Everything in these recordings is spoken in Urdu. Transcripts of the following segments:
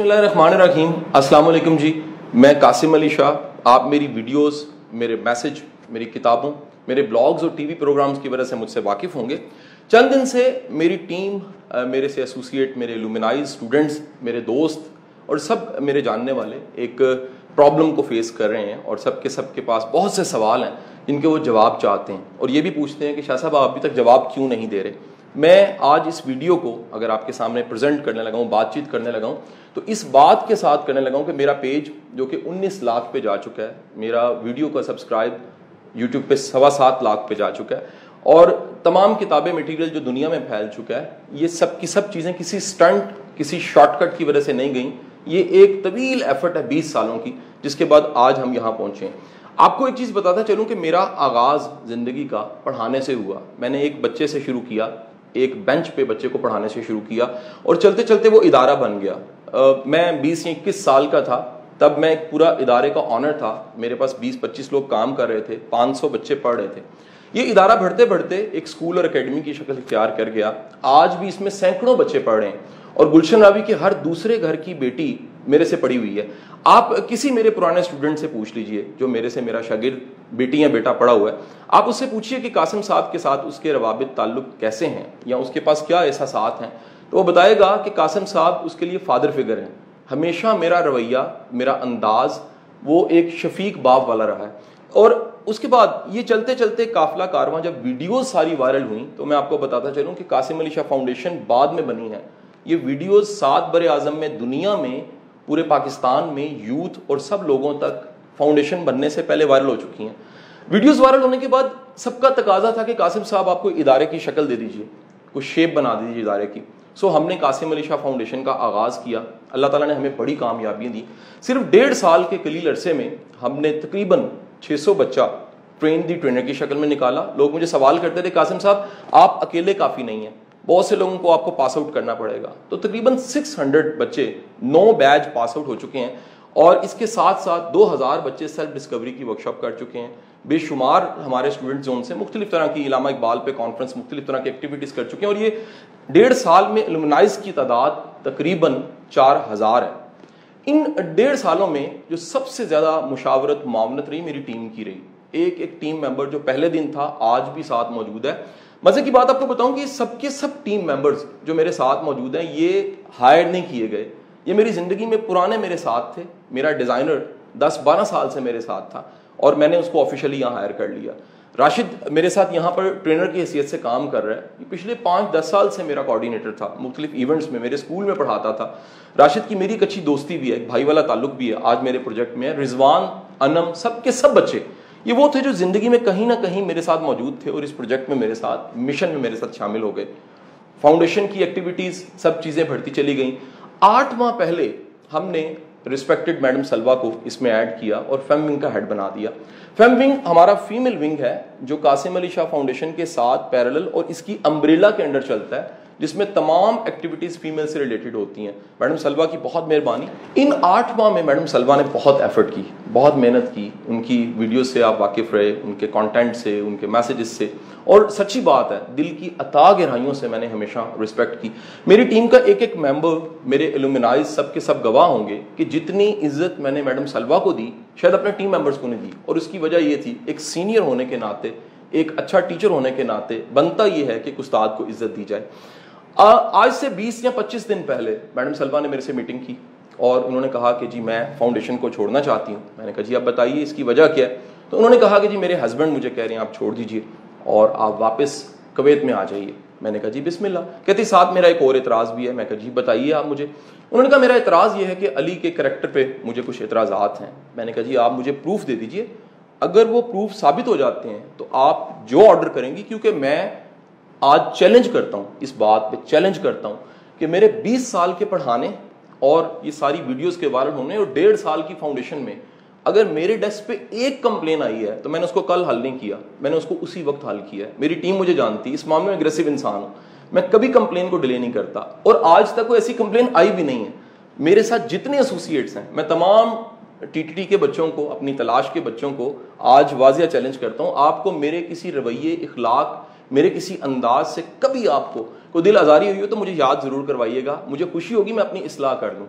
بسم اللہ الرحمن الرحیم۔ السلام علیکم جی۔ میں قاسم علی شاہ، آپ میری ویڈیوز، میرے میسج، میری کتابوں، میرے بلاگز اور ٹی وی پروگرامز کی وجہ سے مجھ سے واقف ہوں گے۔ چند دن سے میری ٹیم میرے سے ایسوسیٹ میرے لومنائز اسٹوڈنٹس میرے دوست اور سب میرے جاننے والے ایک پرابلم کو فیس کر رہے ہیں اور سب کے سب کے پاس بہت سے سوال ہیں، جن کے وہ جواب چاہتے ہیں۔ اور یہ بھی پوچھتے ہیں کہ شاہ صاحب، آپ ابھی تک جواب کیوں نہیں دے رہے؟ میں آج اس ویڈیو کو اگر آپ کے سامنے پریزنٹ کرنے لگا ہوں، بات چیت کرنے لگا ہوں، تو اس بات کے ساتھ کرنے لگا ہوں کہ میرا پیج جو کہ انیس لاکھ پہ جا چکا ہے، میرا ویڈیو کا سبسکرائب یوٹیوب پہ سوا سات لاکھ پہ جا چکا ہے، اور تمام کتابیں مٹیریل جو دنیا میں پھیل چکا ہے، یہ سب کی سب چیزیں کسی سٹنٹ کسی شارٹ کٹ کی وجہ سے نہیں گئیں۔ یہ ایک طویل ایفرٹ ہے بیس سالوں کی، جس کے بعد آج ہم یہاں پہنچے ہیں۔ آپ کو ایک چیز بتاتا چلوں کہ میرا آغاز زندگی کا پڑھانے سے ہوا۔ میں نے ایک بچے سے شروع کیا۔ ایک بینچ پہ بچے کو پڑھانے سے شروع کیا اور چلتے چلتے وہ ادارہ بن گیا۔ میں بیس یا اکیس سال کا تھا۔ تب میں ایک پورا ادارے کا آنر تھا۔ میرے پاس بیس، پچیس لوگ کام کر رہے تھے۔ پانچ سو بچے پڑھ رہے تھے۔ یہ ادارہ بڑھتے بڑھتے ایک اسکول اور اکیڈمی کی شکل اختیار کر گیا۔ آج بھی اس میں سینکڑوں بچے پڑھ رہے ہیں۔ اور گلشن راوی کی ہر دوسرے گھر کی بیٹی میرے سے پڑھی ہوئی ہے۔ آپ کسی میرے پرانے اسٹوڈنٹ سے پوچھ لیجیے، جو میرے سے میرا شاگرد بیٹی یا بیٹا پڑھا ہوا ہے، آپ اس سے پوچھیے کہ قاسم صاحب کے ساتھ اس کے روابط تعلق کیسے ہیں؟ یا اس کے پاس کیا احساسات ہیں؟ تو وہ بتائے گا کہ قاسم صاحب اس کے لیے فادر فگر ہیں۔ ہمیشہ میرا رویہ، میرا انداز، وہ ایک شفیق باپ والا رہا ہے۔ اور اس کے بعد یہ چلتے چلتے قافلہ کارواں جب ویڈیوز ساری وائرل ہوئیں، تو میں آپ کو بتاتا چلوں کہ قاسم علی شاہ فاؤنڈیشن بعد میں بنی ہے یہ ویڈیوز سات بر اعظم میں دنیا میں پورے پاکستان میں یوتھ اور سب لوگوں تک فاؤنڈیشن بننے سے پہلے وائرل ہو چکی ہیں۔ ویڈیوز وائرل ہونے کے بعد سب کا تقاضا تھا کہ قاسم صاحب آپ کو ادارے کی شکل دے دیجیے کچھ شیپ بنا دیجیے ادارے کی۔ سو ہم نے قاسم علی شاہ فاؤنڈیشن کا آغاز کیا۔ اللہ تعالیٰ نے ہمیں بڑی کامیابیاں دی صرف ڈیڑھ سال کے قلیل عرصے میں ہم نے تقریباً چھ سو بچہ ٹرین دی، ٹرینر کی شکل میں نکالا۔ لوگ مجھے سوال کرتے تھے، قاسم صاحب، آپ اکیلے کافی نہیں ہیں۔ بہت سے لوگوں کو آپ کو پاس آؤٹ کرنا پڑے گا۔ تو تقریباً سکس ہنڈریڈ بچے نو بیچ پاس آؤٹ ہو چکے ہیں اور اس کے ساتھ ساتھ دو ہزار بچے سیلف ڈسکوری کی ورکشاپ کر چکے ہیں۔ بے شمار ہمارے اسٹوڈنٹ زون سے مختلف طرح کی علامہ اقبال پہ کانفرنس مختلف طرح کی ایکٹیویٹیز کر چکے ہیں اور یہ ڈیڑھ سال میں المنائز کی تعداد تقریباً چار ہزار ہے۔ ان ڈیڑھ سالوں میں جو سب سے زیادہ مشاورت، معاونت رہی میری ٹیم کی رہی۔ ایک ایک ٹیم ممبر جو پہلے دن تھا، آج بھی ساتھ موجود ہے۔ مزے کی بات آپ کو بتاؤں کہ سب کے سب ٹیم ممبرز جو میرے ساتھ موجود ہیں، یہ ہائر نہیں کیے گئے۔ یہ میری زندگی میں پرانے میرے ساتھ تھے۔ میرا ڈیزائنر دس بارہ سال سے میرے ساتھ تھا اور میں نے اس کو آفیشلی یہاں ہائر کر لیا۔ راشد میرے ساتھ یہاں پر ٹرینر کی حیثیت سے کام کر رہا ہے۔ پچھلے پانچ دس سال سے میرا کوآڈینیٹر تھا، مختلف ایونٹس میں میرے اسکول میں پڑھاتا تھا۔ راشد کی میری ایک اچھی دوستی بھی ہے، ایک بھائی والا تعلق بھی ہے۔ آج میرے پروجیکٹ میں ہے۔ رضوان، انم، سب کے سب بچے۔ یہ وہ تھے جو زندگی میں کہیں نہ کہیں میرے ساتھ موجود تھے اور اس پروجیکٹ میں میرے ساتھ مشن میں میرے ساتھ شامل ہو گئے. فاؤنڈیشن کی ایکٹیویٹیز سب چیزیں بڑھتی چلی گئیں. آٹھ ماہ پہلے ہم نے رسپیکٹڈ میڈم سلوا کو اس میں ایڈ کیا اور فیم ونگ کا ہیڈ بنا دیا. فیم ونگ ہمارا فیمل ونگ ہے جو قاسم علی شاہ فاؤنڈیشن کے ساتھ پیرل اور اس کی امبریلا کے انڈر چلتا ہے. جس میں تمام ایکٹیویٹیز فیمیل سے ریلیٹڈ ہوتی ہیں۔ میڈم سلوا کی بہت مہربانی۔ ان آٹھ ماہ میں میڈم سلوا نے بہت ایفرٹ کی، بہت محنت کی۔ ان کی ویڈیوز سے آپ واقف رہے، ان کے کانٹینٹ سے، ان کے میسیجز سے۔ اور سچی بات ہے، دل کی عطا گہرائیوں سے میں نے ہمیشہ رسپیکٹ کی۔ میری ٹیم کا ایک ایک ممبر میرے ایلومنائز سب کے سب گواہ ہوں گے کہ جتنی عزت میں نے میڈم سلوا کو دی، شاید اپنے ٹیم ممبرس کو نہیں دی۔ اور اس کی وجہ یہ تھی، ایک سینئر ہونے کے ناطے، ایک اچھا ٹیچر ہونے کے ناطے، بنتا یہ ہے کہ استاد کو عزت دی جائے۔ آج سے بیس یا پچیس دن پہلے میڈم سلوا نے میرے سے میٹنگ کی اور انہوں نے کہا کہ جی میں فاؤنڈیشن کو چھوڑنا چاہتی ہوں۔ میں نے کہا جی آپ بتائیے اس کی وجہ کیا ہے؟ تو انہوں نے کہا کہ جی میرے ہسبینڈ مجھے کہہ رہے ہیں آپ چھوڑ دیجیے اور آپ واپس کویت میں آ جائیے۔ میں نے کہا جی بسم اللہ۔ کہتی ساتھ میرا ایک اور اعتراض بھی ہے۔ میں کہا جی بتائیے آپ مجھے۔ انہوں نے کہا میرا اعتراض یہ ہے کہ علی کے کریکٹر پہ مجھے کچھ اعتراضات ہیں۔ میں نے کہا جی آپ مجھے پروف دے دیجیے اگر وہ پروف ثابت ہو جاتے ہیں تو آپ جو آرڈر کریں گی، کیونکہ میں آج چیلنج کرتا ہوں، اس بات پہ چیلنج کرتا ہوں کہ میرے بیس سال کے پڑھانے اور یہ ساری ویڈیوز کے وائرل ہونے اور ڈیڑھ سال کی فاؤنڈیشن میں اگر میرے ڈیسک پہ ایک کمپلین آئی ہے تو میں نے اس کو کل حل نہیں کیا، میں نے اس کو اسی وقت حل کیا ہے۔ میری ٹیم مجھے جانتی اس معاملے میں اگریسو انسان ہوں۔ میں کبھی کمپلین کو ڈیلے نہیں کرتا۔ اور آج تک کوئی ایسی کمپلین آئی بھی نہیں ہے۔ میرے ساتھ جتنے ایسوسیٹس ہیں، میں تمام ٹی ٹی ٹی کے بچوں کو، اپنی تلاش کے بچوں کو آج واضح چیلنج کرتا ہوں۔ آپ کو میرے کسی رویے اخلاق میرے کسی انداز سے کبھی آپ کو کوئی دل آزاری ہوئی ہو تو مجھے یاد ضرور کروائیے گا۔ مجھے خوشی ہوگی میں اپنی اصلاح کر دوں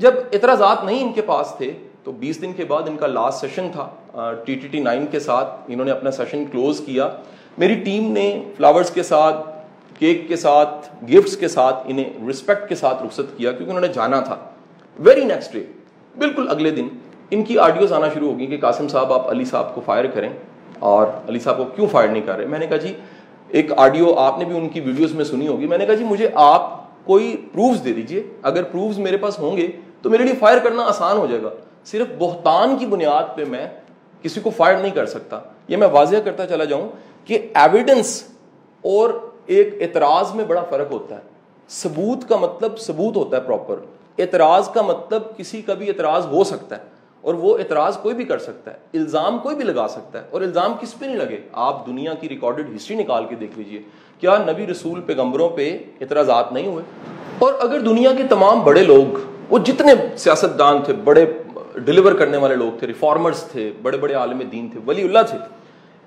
جب اعتراضات نہیں ان کے پاس تھے تو بیس دن کے بعد ان کا لاسٹ سیشن تھا۔ ٹی ٹی ٹی نائن کے ساتھ انہوں نے اپنا سیشن کلوز کیا۔ میری ٹیم نے فلاورز کے ساتھ کیک کے ساتھ گفٹس کے ساتھ انہیں رسپیکٹ کے ساتھ رخصت کیا کیونکہ انہوں نے جانا تھا۔ ویری نیکسٹ ڈے بالکل اگلے دن ان کی آڈیوز آنا شروع ہو گئی کہ قاسم صاحب، آپ علی صاحب کو فائر کریں۔ اور علی صاحب کو کیوں فائر نہیں کر رہے؟ میں نے کہا جی ایک آڈیو آپ نے بھی ان کی ویڈیوز میں سنی ہوگی۔ میں نے کہا جی مجھے آپ کوئی پروفز دے دیجیے۔ اگر پروفز میرے پاس ہوں گے تو میرے لیے فائر کرنا آسان ہو جائے گا۔ صرف بہتان کی بنیاد پہ میں کسی کو فائر نہیں کر سکتا۔ یہ میں واضح کرتا چلا جاؤں کہ ایویڈنس اور ایک اعتراض میں بڑا فرق ہوتا ہے۔ ثبوت کا مطلب ثبوت ہوتا ہے پراپر اعتراض کا مطلب کسی کا بھی اعتراض ہو سکتا ہے۔ اور وہ اعتراض کوئی بھی کر سکتا ہے، الزام کوئی بھی لگا سکتا ہے، اور الزام کس پہ نہیں لگے؟ آپ دنیا کی ریکارڈڈ ہسٹری نکال کے دیکھ لیجیے۔ کیا نبی رسول پیغمبروں پہ اعتراضات نہیں ہوئے؟ اور اگر دنیا کے تمام بڑے لوگ، وہ جتنے سیاست دان تھے، بڑے ڈلیور کرنے والے لوگ تھے ریفارمرز تھے، بڑے بڑے عالم دین تھے، ولی اللہ تھے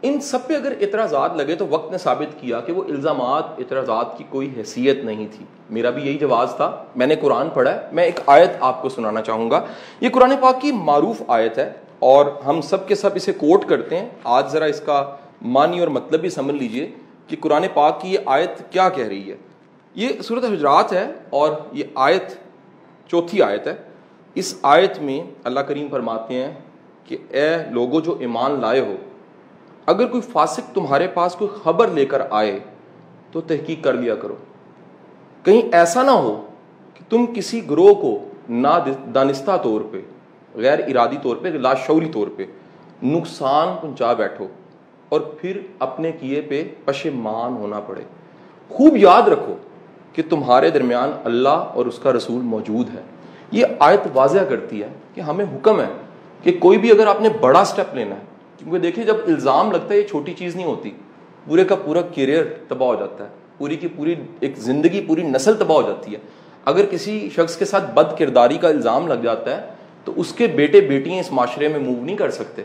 ان سب پہ اگر اعتراضات لگے تو وقت نے ثابت کیا کہ وہ الزامات اعتراضات کی کوئی حیثیت نہیں تھی۔ میرا بھی یہی جواز تھا۔ میں نے قرآن پڑھا ہے۔ میں ایک آیت آپ کو سنانا چاہوں گا۔ یہ قرآن پاک کی معروف آیت ہے اور ہم سب کے سب اسے کوٹ کرتے ہیں۔ آج ذرا اس کا معنی اور مطلب بھی سمجھ لیجیے کہ قرآن پاک کی یہ آیت کیا کہہ رہی ہے۔ یہ صورت حجرات ہے اور یہ آیت چوتھی آیت ہے۔ اس آیت میں اللہ کریم فرماتے ہیں کہ اے لوگوں جو ایمان لائے ہو اگر کوئی فاسق تمہارے پاس کوئی خبر لے کر آئے تو تحقیق کر لیا کرو۔ کہیں ایسا نہ ہو کہ تم کسی گروہ کو نا دانستہ طور پہ، غیر ارادی طور پہ لاشعوری طور پہ نقصان پہنچا بیٹھو اور پھر اپنے کیے پہ پشمان ہونا پڑے۔ خوب یاد رکھو کہ تمہارے درمیان اللہ اور اس کا رسول موجود ہے۔ یہ آیت واضح کرتی ہے کہ ہمیں حکم ہے کہ کوئی بھی اگر آپ نے بڑا سٹیپ لینا ہے کیونکہ دیکھیں جب الزام لگتا ہے یہ چھوٹی چیز نہیں ہوتی، پورے کا پورا کیریئر تباہ ہو جاتا ہے، پوری کی پوری ایک زندگی، پوری نسل تباہ ہو جاتی ہے۔ اگر کسی شخص کے ساتھ بد کرداری کا الزام لگ جاتا ہے، تو اس کے بیٹے بیٹیاں اس معاشرے میں موو نہیں کر سکتے۔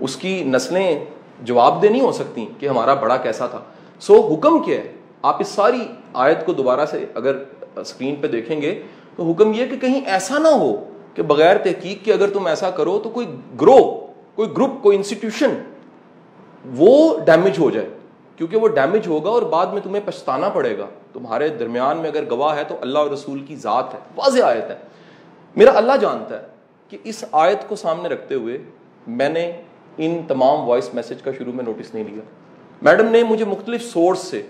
اس کی نسلیں جواب دہ نہیں ہو سکتی کہ ہمارا بڑا کیسا تھا۔ سو حکم کیا ہے؟ آپ اس ساری آیت کو دوبارہ سے اگر اسکرین پہ دیکھیں گے، تو حکم یہ کہ کہیں ایسا نہ ہو کہ بغیر تحقیق کے اگر تم ایسا کرو تو کوئی گروہ کوئی گروپ، کوئی انسٹیٹیوشن، وہ ڈیمیج ہو جائے، کیونکہ وہ ڈیمیج ہوگا اور بعد میں تمہیں پچھتانا پڑے گا۔ تمہارے درمیان میں اگر گواہ ہے تو اللہ اور رسول کی ذات ہے۔ واضح آیت ہے۔ میرا اللہ جانتا ہے کہ اس آیت کو سامنے رکھتے ہوئے میں نے ان تمام وائس میسج کا شروع میں نوٹس نہیں لیا۔ میڈم نے مجھے مختلف سورس سے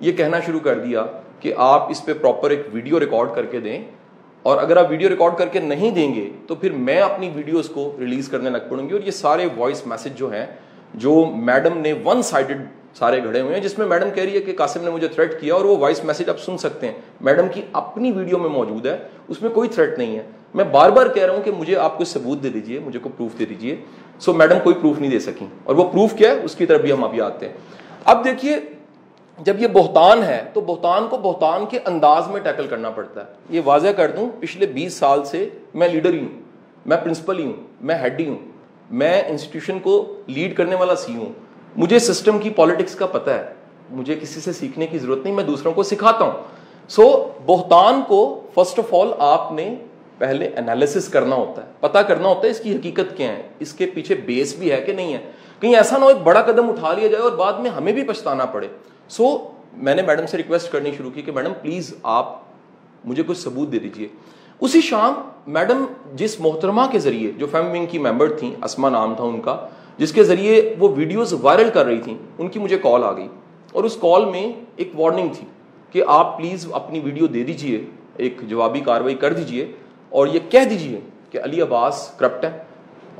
یہ کہنا شروع کر دیا کہ آپ اس پہ پراپر ایک ویڈیو ریکارڈ کر کے دیں۔ اور اگر آپ ویڈیو ریکارڈ کر کے نہیں دیں گے تو پھر میں اپنی ویڈیوز کو ریلیز کرنے لگ پڑوں گی اور یہ سارے وائس میسج جو ہیں، جو میڈم نے ون سائڈڈ سارے گھڑے ہوئے ہیں، جس میں میڈم کہہ رہی ہے کہ قاسم نے مجھے تھریٹ کیا اور وہ وائس میسج آپ سن سکتے ہیں۔ میڈم کی اپنی ویڈیو میں موجود ہے، اس میں کوئی تھریٹ نہیں ہے۔ میں بار بار کہہ رہا ہوں کہ مجھے آپ کو ثبوت دے دیجیے مجھے کو پروف دے دیجیے سو میڈم کوئی پروف نہیں دے سکی اور وہ پروف کیا ہے؟ اس کی طرف بھی ہم ابھی آتے ہیں۔ اب دیکھیے جب یہ بہتان ہے تو بہتان کو بہتان کے انداز میں ٹیکل کرنا پڑتا ہے۔ یہ واضح کر دوں پچھلے بیس سال سے میں لیڈر ہی ہوں میں پرنسپل ہی ہوں میں ہیڈ ہی ہوں میں انسٹیٹیوشن کو لیڈ کرنے والا سی ہوں۔ مجھے سسٹم کی پالیٹکس کا پتہ ہے مجھے کسی سے سیکھنے کی ضرورت نہیں میں دوسروں کو سکھاتا ہوں۔ سو so, بہتان کو فرسٹ آف آل آپ نے پہلے انالیسس کرنا ہوتا ہے۔ پتا کرنا ہوتا ہے اس کی حقیقت کیا ہے اس کے پیچھے بیس بھی ہے کہ نہیں ہے۔ کہیں ایسا نہ ہو ایک بڑا قدم اٹھا لیا جائے اور بعد میں ہمیں بھی پچھتانا پڑے۔ سو میں نے میڈم سے ریکویسٹ کرنی شروع کی کہ میڈم پلیز آپ مجھے کچھ ثبوت دے دیجیے اسی شام میڈم جس محترمہ کے ذریعے جو فیم ونگ کی ممبر تھیں، اسما نام تھا ان کا، جس کے ذریعے وہ ویڈیوز وائرل کر رہی تھیں، ان کی مجھے کال آ گئی۔ اور اس کال میں ایک وارننگ تھی کہ آپ پلیز اپنی ویڈیو دے دیجیے ایک جوابی کاروائی کر دیجیے اور یہ کہہ دیجیے کہ علی عباس کرپٹ ہے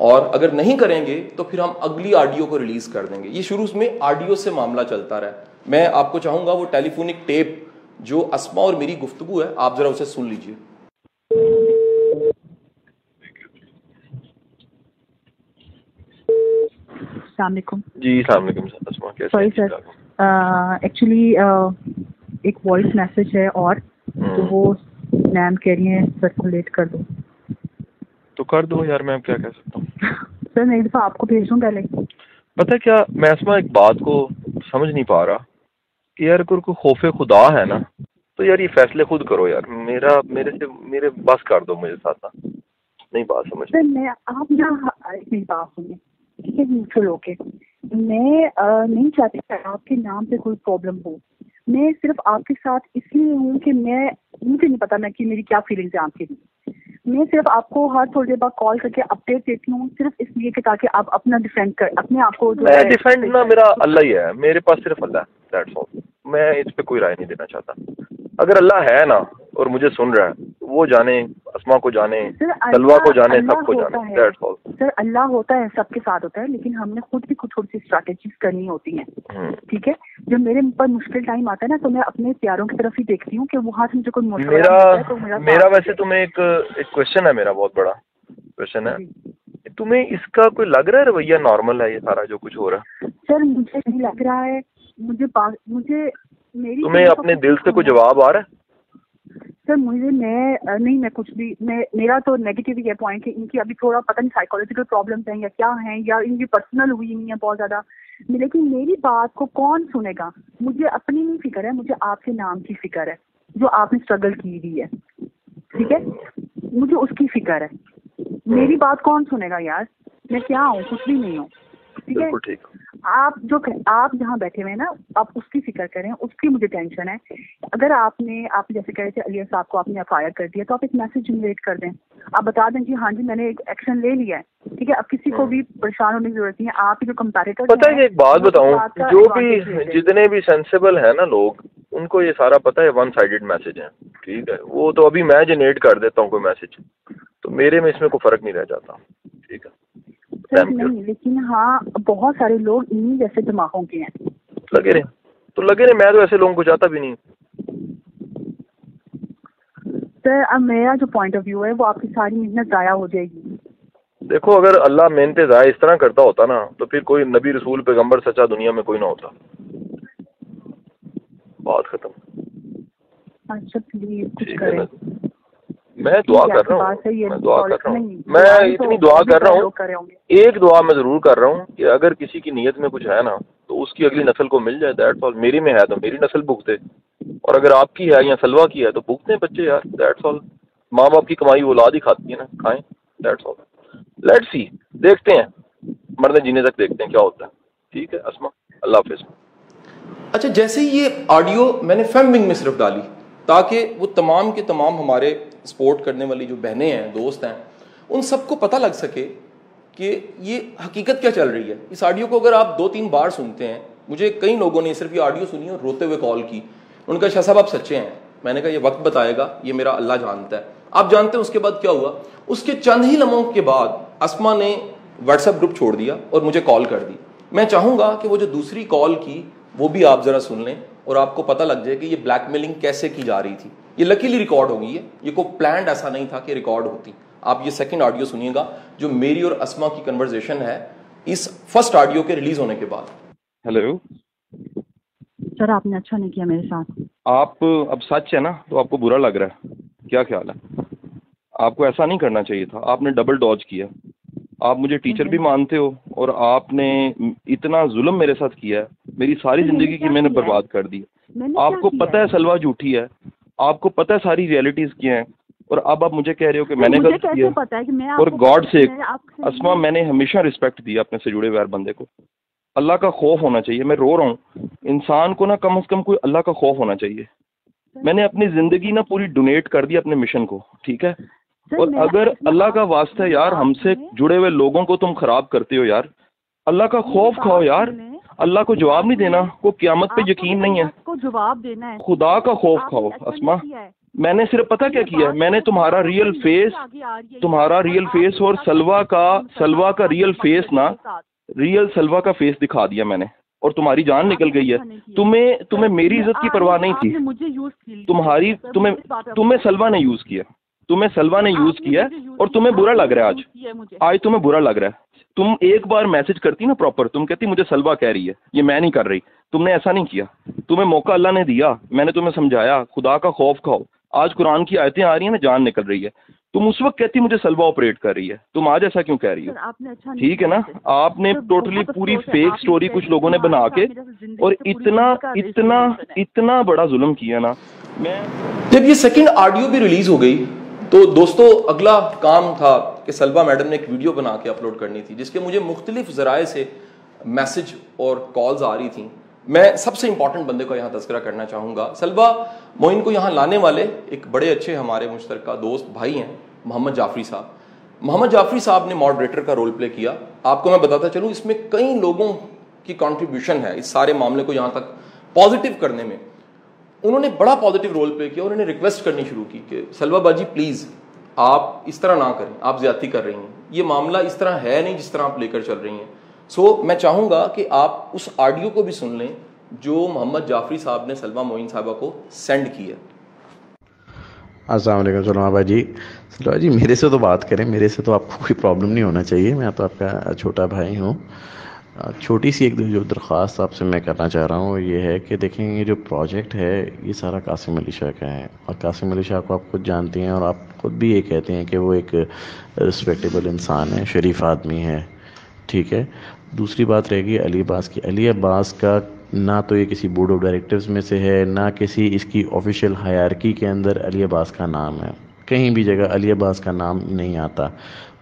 اور اگر نہیں کریں گے تو پھر ہم اگلی آڈیو کو ریلیز کر دیں گے۔ یہ شروع میں آڈیو سے معاملہ چلتا رہا میں آپ کو چاہوں گا وہ ٹیلی فونک ٹیپ جو اسما اور میری گفتگو ہے آپ ذرا اسے سن لیجیے السلام علیکم۔ جی السلام علیکم سوری سر ایکچولی ایک وائس میسج ہے اور تو وہ میم کہہ رہی ہیں سرکولیٹ کر دو۔ تو کر دو یار میں کیا کہہ سکتا ہوں؟ سر میں ایک دفعہ آپ کو بھیج دوں پہلے۔ پتہ کیا میں اسما ایک بات کو سمجھ نہیں پا رہا کہ یار اگر کوئی خوف خدا ہے نا تو یار یہ فیصلے خود کرو یار۔ میرا میرے سے میرے بس کر دو مجھے ساتھ نہیں بات سمجھ سر میں آپ نا میری بات سنیں۔ ٹھیک ہے نیوٹرل ہو کے میں نہیں چاہتی کہ آپ کے نام پہ کوئی پرابلم ہو۔ میں صرف آپ کے ساتھ اس لیے ہوں کہ میں مجھے نہیں پتا میں کہ میری کیا فیلنگس ہیں آپ کے لیے۔ میں صرف آپ کو ہر تھوڑی دیر بعد کال کر کے اپڈیٹ دیتی ہوں صرف اس لیے کہ تاکہ آپ اپنا ڈیفینڈ کر اپنے آپ کو میں ڈیفینڈ نا میرا اللہ ہی ہے میرے پاس صرف اللہ ہے میں اس پہ کوئی رائے نہیں دینا چاہتا۔ اگر اللہ ہے نا اور مجھے سن رہا ہے وہ جانے اسما کو جانے سر طلبا کو جانے سب کو جانے سر اللہ ہوتا ہے سب کے ساتھ ہوتا ہے لیکن ہم نے خود بھی کچھ تھوڑی سی اسٹریٹجیز کرنی ہوتی ہیں۔ ٹھیک ہے؟ جب میرے پر مشکل ٹائم آتا ہے نا تو میں اپنے پیاروں کی طرف ہی دیکھتی ہوں کہ وہاں سے مجھے کوئی مشکل میرا ویسے تمہیں ایک ایک کوشچن ہے میرا بہت بڑا کوشچن ہے۔ کہ تمہیں اس کا کوئی لگ رہا ہے رویہ نارمل ہے یہ سارا جو کچھ ہو رہا ہے؟ سر مجھے نہیں لگ رہا ہے۔ مجھے مجھے میری تمہیں اپنے دل سے کوئی جواب آ رہا ہے؟ سر مجھے میں نہیں میں کچھ بھی میں میرا تو نیگیٹو ہی ہے پوائنٹ کہ ان کی ابھی تھوڑا پتہ نہیں سائیکولوجیکل پرابلمس ہیں یا کیا ہیں یا ان کی پرسنل ہوئی نہیں ہے بہت زیادہ۔ لیکن میری بات کو کون سنے گا؟ مجھے اپنی نہیں فکر ہے مجھے آپ کے نام کی فکر ہے جو آپ نے اسٹرگل کی ہوئی ہے۔ ٹھیک ہے؟ مجھے اس کی فکر ہے۔ میری بات کون سنے گا یار؟ میں کیا ہوں؟ کچھ بھی نہیں ہوں۔ ٹھیک ہے؟ آپ جو آپ جہاں بیٹھے ہوئے ہیں نا آپ اس کی فکر کریں اس کی مجھے ٹینشن ہے۔ اگر آپ نے آپ جیسے کہہ رہے تھے علی صاحب کو آپ نے ایف آئی آر کر دیا تو آپ ایک میسج جنریٹ کر دیں۔ آپ بتا دیں کہ ہاں جی میں نے ایک ایکشن لے لیا ہے۔ ٹھیک ہے؟ اب کسی کو بھی پریشان ہونے کی ضرورت نہیں ہے۔ آپ جو کمپیریٹر پتہ ہے ایک بات بتاؤں جو بھی جتنے بھی سینسیبل ہیں نا لوگ ان کو یہ سارا پتہ ہے ون سائڈڈ میسج ہے ٹھیک ہے؟ وہ تو ابھی میں جنریٹ کر دیتا ہوں کوئی میسج تو میرے میں اس میں کوئی فرق نہیں رہ جاتا۔ ٹھیک ہے؟ نہیں لیکن ہاں بہت سارے لوگ انہیں جیسے دماغوں کے ہیں۔ لگے رہے۔ تو لگے رہے میں تو ایسے لوگوں کو چاہتا بھی نہیں۔ سر اب میرا جو پوائنٹ آف ویو ہے وہ آپ کی ساری محنت ضائع ہو جائے گی۔ دیکھو اگر اللہ محنت ضائع اس طرح کرتا ہوتا نا تو پھر کوئی نبی رسول پیغمبر سچا دنیا میں کوئی نہ ہوتا۔ بات ختم۔ اچھا پلیز کچھ ٹھیک ہے کریں۔ میں دعا کر رہا ہوں میں دعا کر رہا ہوں۔ میں اتنی دعا کر رہا ہوں ایک دعا میں ضرور کر رہا ہوں کہ اگر کسی کی نیت میں کچھ ہے نا تو اس کی اگلی نسل کو مل جائے۔ دیٹ آل میری میں ہے تو میری نسل بھگتے۔ اور اگر آپ کی ہے یا سلوا کی ہے تو بھگتے ہیں بچے یار دیٹس آل ماں باپ کی کمائی اولاد ہی کھاتی ہے نا کھائیں۔ دیٹس آل لیٹ سی دیکھتے ہیں۔ مرنے جینے تک دیکھتے ہیں کیا ہوتا ہے۔ ٹھیک ہے اسما اللہ حافظ۔ اچھا جیسے یہ آڈیو میں نے فیم ونگ میں صرف ڈالی تاکہ وہ تمام کے تمام ہمارے سپورٹ کرنے والی جو بہنیں ہیں، دوست ہیں، ان سب کو پتہ لگ سکے کہ یہ حقیقت کیا چل رہی ہے۔ اس آڈیو کو اگر آپ دو تین بار سنتے ہیں، مجھے کئی لوگوں نے صرف یہ آڈیو سنی اور روتے ہوئے کال کی۔ ان کا شاہ صاحب، آپ سچے ہیں۔ میں نے کہا، یہ وقت بتائے گا، یہ میرا اللہ جانتا ہے۔ آپ جانتے ہیں اس کے بعد کیا ہوا؟ اس کے چند ہی لمحوں کے بعد اسما نے واٹس ایپ گروپ چھوڑ دیا اور مجھے کال کر دی۔ میں چاہوں گا کہ وہ جو دوسری کال کی، وہ بھی آپ ذرا سن لیں۔ اور آپ کو پتہ لگ جائے کہ یہ بلیک میلنگ کیسے کی جا رہی تھی۔ یہ لکیلی ریکارڈ ہو گئی ہے یہ کوئی پلانڈ ایسا نہیں تھا کہ ریکارڈ ہوتی۔ آپ یہ سیکنڈ آڈیو سنیے گا جو میری اور اسما کی کنورزیشن ہے اس فرسٹ آڈیو کے ریلیز ہونے کے بعد۔ ہیلو سر آپ نے اچھا نہیں کیا میرے ساتھ۔ آپ اب سچ ہے نا تو آپ کو برا لگ رہا ہے۔ کیا خیال ہے؟ آپ کو ایسا نہیں کرنا چاہیے تھا۔ آپ نے ڈبل ڈاج کیا۔ آپ مجھے ٹیچر بھی مانتے ہو اور آپ نے اتنا ظلم میرے ساتھ کیا ہے میری ساری زندگی کی میں نے برباد کر دی۔ آپ کو پتہ ہے سلوا جھوٹی ہے آپ کو پتہ ہے ساری ریئلٹیز کیا ہیں۔ اور اب آپ مجھے کہہ رہے ہو کہ میں نے غلط کیا۔ اور گاڈ سے اسما میں نے ہمیشہ رسپیکٹ دیا اپنے سے جڑے ہوئے ہر بندے کو۔ اللہ کا خوف ہونا چاہیے میں رو رہا ہوں۔ انسان کو نا کم از کم کوئی اللہ کا خوف ہونا چاہیے۔ میں نے اپنی زندگی نا پوری ڈونیٹ کر دی اپنے مشن کو ٹھیک ہے؟ اور اگر اللہ کا واسطہ ہے یار ہم سے جڑے ہوئے لوگوں کو تم خراب کرتے ہو یار۔ اللہ کا خوف کھاؤ یار۔ اللہ کو جواب نہیں دینا۔ کو قیامت پہ یقین نہیں ہے۔ جواب دینا ہے۔ خدا کا خوف کھاؤ اسما میں نے صرف پتہ کیا کیا میں نے تمہارا ریئل فیس تمہارا ریئل فیس اور سلوا کا سلوا کا ریئل فیس نا ریئل سلوا کا فیس دکھا دیا میں نے۔ اور تمہاری جان نکل گئی ہے۔ تمہیں تمہیں میری عزت کی پرواہ نہیں تھی۔ تمہاری تمہیں تمہیں سلوا نے یوز کیا۔ تمہیں سلوا نے یوز کیا اور تمہیں برا لگ رہا ہے آج۔ آج تمہیں برا لگ رہا ہے۔ تم ایک بار میسج کرتی نا پراپر تم کہتی مجھے سلوا کہہ رہی ہے یہ میں نہیں کر رہی۔ تم نے ایسا نہیں کیا۔ تمہیں موقع اللہ نے دیا میں نے تمہیں سمجھایا خدا کا خوف کھاؤ۔ آج قرآن کی آیتیں آ رہی ہیں نا جان نکل رہی ہے۔ تم اس وقت کہتی مجھے سلوا آپریٹ کر رہی ہے۔ تم آج ایسا کیوں کہہ رہی اچھا ہو نہیں ٹھیک ہے نا؟ آپ نے ٹوٹلی پوری ہے، فیک سٹوری کچھ لوگوں نے بنا کے۔ اور اتنا اتنا ہے۔ اتنا بڑا ظلم کیا نا۔ میں جب یہ سیکنڈ آڈیو بھی ریلیز ہو گئی تو دوستو، اگلا کام تھا کہ سلوا میڈم نے ایک ویڈیو بنا کے اپلوڈ کرنی تھی، جس کے مجھے مختلف ذرائع سے میسج اور کالز آ رہی تھیں۔ میں سب سے امپورٹنٹ بندے کو یہاں تذکرہ کرنا چاہوں گا۔ سلوا موئن کو یہاں لانے والے ایک بڑے اچھے ہمارے مشترکہ دوست بھائی ہیں، محمد جعفری صاحب۔ محمد جعفری صاحب نے ماڈریٹر کا رول پلے کیا۔ آپ کو میں بتاتا چلوں، اس میں کئی لوگوں کی کنٹریبیوشن ہے، اس سارے معاملے کو یہاں تک پازیٹیو کرنے میں۔ انہوں نے بڑا پازیٹیو رول پلے کیا اور انہوں نے ریکویسٹ کرنی شروع کی کہ سلوا باجی پلیز آپ اس طرح نہ کریں آپ زیادتی کر رہی ہیں۔ یہ معاملہ اس طرح ہے نہیں جس طرح آپ لے کر چل رہی ہیں۔ سو so, میں چاہوں گا کہ آپ اس آڈیو کو بھی سن لیں جو محمد جعفری صاحب نے سلوا معین صاحبہ کو سینڈ کی ہے السلام علیکم سلما بھائی جی سلما جی میرے سے تو بات کریں میرے سے تو آپ کو کوئی پرابلم نہیں ہونا چاہیے۔ میں تو آپ کا چھوٹا بھائی ہوں۔ چھوٹی سی ایک جو درخواست آپ سے میں کرنا چاہ رہا ہوں، یہ ہے کہ دیکھیں، یہ جو پروجیکٹ ہے، یہ سارا قاسم علی شاہ کا ہے۔ اور قاسم علی شاہ کو آپ خود جانتے ہیں اور آپ خود بھی یہ کہتے ہیں کہ وہ ایک رسپیکٹیبل انسان ہے، شریف آدمی ہے۔ ٹھیک ہے؟ دوسری بات رہے گی علی عباس کی۔ علی عباس کا نہ تو یہ کسی بورڈ آف ڈائریکٹرز میں سے ہے، نہ کسی اس کی آفیشیل ہیارکی کے اندر علی عباس کا نام ہے۔ کہیں بھی جگہ علی عباس کا نام نہیں آتا۔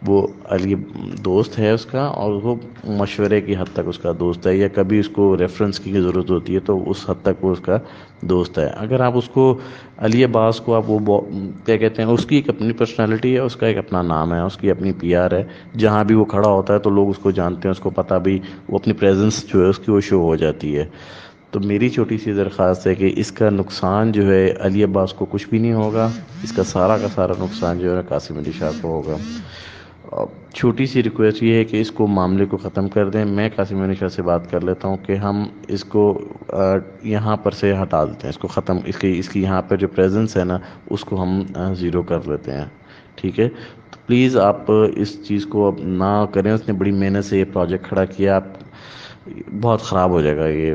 وہ علی دوست ہے اس کا اور وہ مشورے کی حد تک اس کا دوست ہے یا کبھی اس کو ریفرنس کی ضرورت ہوتی ہے تو اس حد تک وہ اس کا دوست ہے۔ اگر آپ اس کو علی عباس کو آپ وہ کیا کہتے ہیں، اس کی ایک اپنی پرسنالٹی ہے، اس کا ایک اپنا نام ہے، اس کی اپنی پی آر ہے، جہاں بھی وہ کھڑا ہوتا ہے تو لوگ اس کو جانتے ہیں، اس کو پتہ بھی، وہ اپنی پریزنس جو ہے اس کی وہ شو ہو جاتی ہے۔ تو میری چھوٹی سی درخواست ہے کہ اس کا نقصان جو ہے علی عباس کو کچھ بھی نہیں ہوگا، اس کا سارا کا سارا نقصان جو ہے قاسم علی شاہ کو ہوگا۔ چھوٹی سی ریکویسٹ یہ ہے کہ اس کو معاملے کو ختم کر دیں۔ میں قاسم علی شاہ سے بات کر لیتا ہوں کہ ہم اس کو یہاں پر سے ہٹا دیتے ہیں۔ اس کو ختم، اس کی اس کی یہاں پر جو پریزنس ہے نا، اس کو ہم زیرو کر لیتے ہیں۔ ٹھیک ہے؟ تو پلیز آپ اس چیز کو اب نہ کریں۔ اس نے بڑی محنت سے یہ پروجیکٹ کھڑا کیا۔ آپ، بہت خراب ہو جائے گا یہ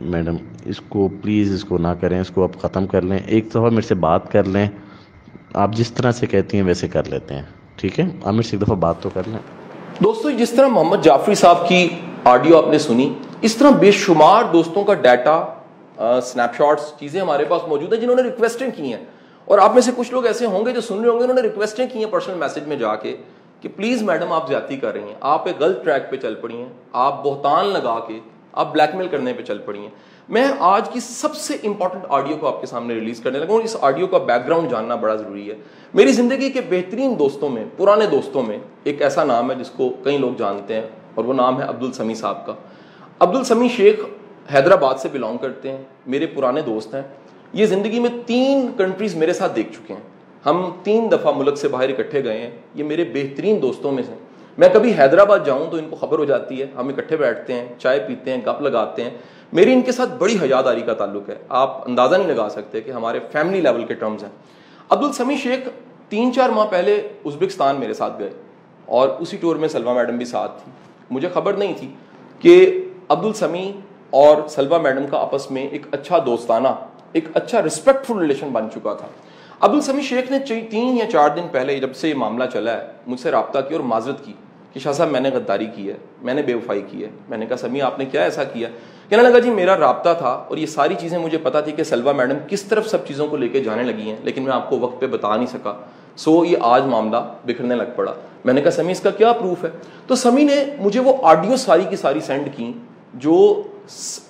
میڈم اس کو پلیز اس کو نہ کریں۔ اس کو آپ ختم کر لیں۔ ایک دفعہ میرے سے بات کر لیں۔ آپ جس طرح سے کہتی ہیں ویسے کر لیتے ہیں۔ ٹھیک ہے؟ عامر سے ایک دفعہ بات تو کر لیں۔ دوستو، جس طرح محمد جعفری صاحب کی آڈیو آپ نے سنی، اس طرح بے شمار دوستوں کا ڈیٹا سنیپ شاٹس، چیزیں ہمارے پاس موجود ہیں جنہوں نے ریکویسٹیں کی ہیں۔ اور آپ میں سے کچھ لوگ ایسے ہوں گے جو سن رہے ہوں گے، انہوں نے ریکویسٹیں کی ہیں پرسنل میسج میں جا کے کہ پلیز میڈم آپ زیادتی کر رہی ہیں۔ آپ ایک غلط ٹریک پہ چل پڑی ہیں۔ آپ بہتان لگا کے، آپ بلیک میل کرنے پہ چل پڑی ہیں۔ میں آج کی سب سے امپورٹنٹ آڈیو کو آپ کے سامنے ریلیز کرنے لگا ہوں اس آڈیو کا بیک گراؤنڈ جاننا بڑا ضروری ہے۔ میری زندگی کے بہترین دوستوں میں، پرانے دوستوں میں ایک ایسا نام ہے جس کو کئی لوگ جانتے ہیں اور وہ نام ہے عبد السمی صاحب کا۔ عبد السمی شیخ حیدرآباد سے بلانگ کرتے ہیں، میرے پرانے دوست ہیں۔ یہ زندگی میں تین کنٹریز میرے ساتھ دیکھ چکے ہیں۔ ہم تین دفعہ ملک سے باہر اکٹھے گئے ہیں۔ یہ میرے بہترین دوستوں میں سے میں کبھی حیدرآباد جاؤں تو ان کو خبر ہو جاتی ہے، ہم اکٹھے بیٹھتے ہیں، چائے پیتے ہیں، گپ لگاتے ہیں۔ میری ان کے ساتھ بڑی حیاداری کا تعلق ہے۔ آپ اندازہ نہیں لگا سکتے کہ ہمارے فیملی لیول کے ٹرمز ہیں۔ عبد السمی شیخ تین چار ماہ پہلے ازبکستان میرے ساتھ گئے اور اسی ٹور میں سلوا میڈم بھی ساتھ تھی۔ مجھے خبر نہیں تھی کہ عبد السمی اور سلوا میڈم کا آپس میں ایک اچھا دوستانہ، ایک اچھا رسپیکٹفل ریلیشن بن چکا تھا۔ عبد السمی شیخ نے تین یا چار دن پہلے جب سے یہ معاملہ چلا ہے، مجھ سے رابطہ کیا اور معذرت کی کہ شاہ صاحب میں نے غداری کی ہے، میں نے بے وفائی کی ہے۔ میں نے کہا سمی آپ نے کیا ایسا کیا؟ کہنے لگا جی میرا رابطہ تھا اور یہ ساری چیزیں مجھے پتا تھی کہ سلوا میڈم کس طرف سب چیزوں کو لے کے جانے لگی ہیں، لیکن میں آپ کو وقت پہ بتا نہیں سکا. سو یہ آج معاملہ بکھرنے لگ پڑا۔ میں نے کہا سمی اس کا کیا پروف ہے? تو سمی نے مجھے وہ آڈیو ساری کی ساری سینڈ کی جو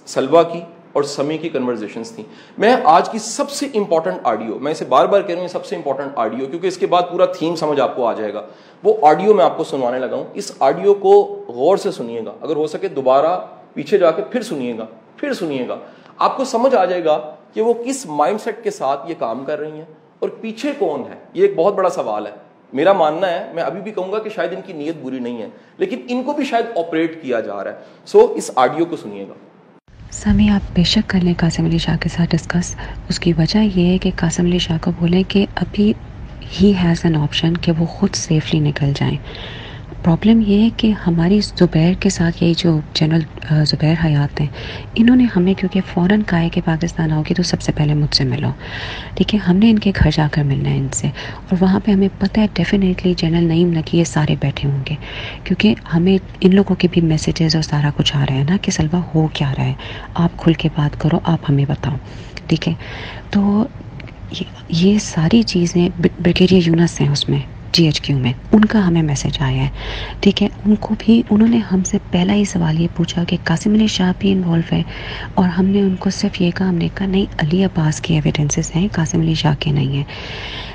سلوا کی اور سمی کی کنورزیشنس تھیں۔ میں آج کی سب سے امپورٹنٹ آڈیو میں اسے بار بار کہہ رہا ہوں سب سے امپورٹنٹ آڈیو کیونکہ اس کے بعد پورا تھیم سمجھ آپ کو آ جائے گا۔ وہ آڈیو میں آپ کو سنوانے لگا ہوں۔ اس آڈیو کو غور سے سنیے گا۔ اگر ہو سکے دوبارہ پیچھے جا کے پھر سنیے گا پھر سنیے گا۔ آپ کو سمجھ آ جائے گا کہ وہ کس مائنڈ سیٹ کے ساتھ یہ کام کر رہی ہیں۔ اور پیچھے کون ہے؟ یہ ایک بہت بڑا سوال ہے۔ میرا ماننا ہے میں ابھی بھی کہوں گا کہ شاید ان کی نیت بری نہیں ہے لیکن ان کو بھی شاید آپریٹ کیا جا رہا ہے۔ سو so, اس آڈیو کو سنیے گا۔ سمی آپ بے شک کر لیں قاسم علی شاہ کے ساتھ ڈسکس اس کی وجہ یہ ہے کہ قاسم علی شاہ کو بولیں کہ ابھی ہی ہیز این آپشن کہ وہ خود سیفلی نکل جائیں۔ پرابلم یہ ہے کہ ہماری زبیر کے ساتھ یہی جو جنرل زبیر حیات ہیں، انہوں نے ہمیں کیونکہ فوراً کہا ہے کہ پاکستان آؤ گی تو سب سے پہلے مجھ سے ملو۔ ٹھیک ہے، ہم نے ان کے گھر جا کر ملنا ہے ان سے۔ اور وہاں پہ ہمیں پتہ ہے ڈیفینیٹلی جنرل نعیم لگی یہ سارے بیٹھے ہوں گے۔ کیونکہ ہمیں ان لوگوں کے بھی میسیجز اور سارا کچھ آ رہا ہے نا کہ سلوا ہو کیا رہا ہے۔ آپ کھل کے بات کرو، آپ ہمیں بتاؤ۔ ٹھیک ہے، تو یہ ساری چیزیں بریگیڈیئر یونس ہیں اس میں۔ جی ایچ کیو میں، ان کا ہمیں میسج آیا ہے۔ ٹھیک ہے، ان کو بھی انہوں نے ہم سے پہلا ہی سوال یہ پوچھا کہ قاسم علی شاہ بھی انوالو ہے اور ہم نے ان کو صرف یہ کہا، ہم نے کہا، نہیں، علی عباس کی ایویڈنسز ہیں، قاسم علی شاہ کے نہیں ہیں۔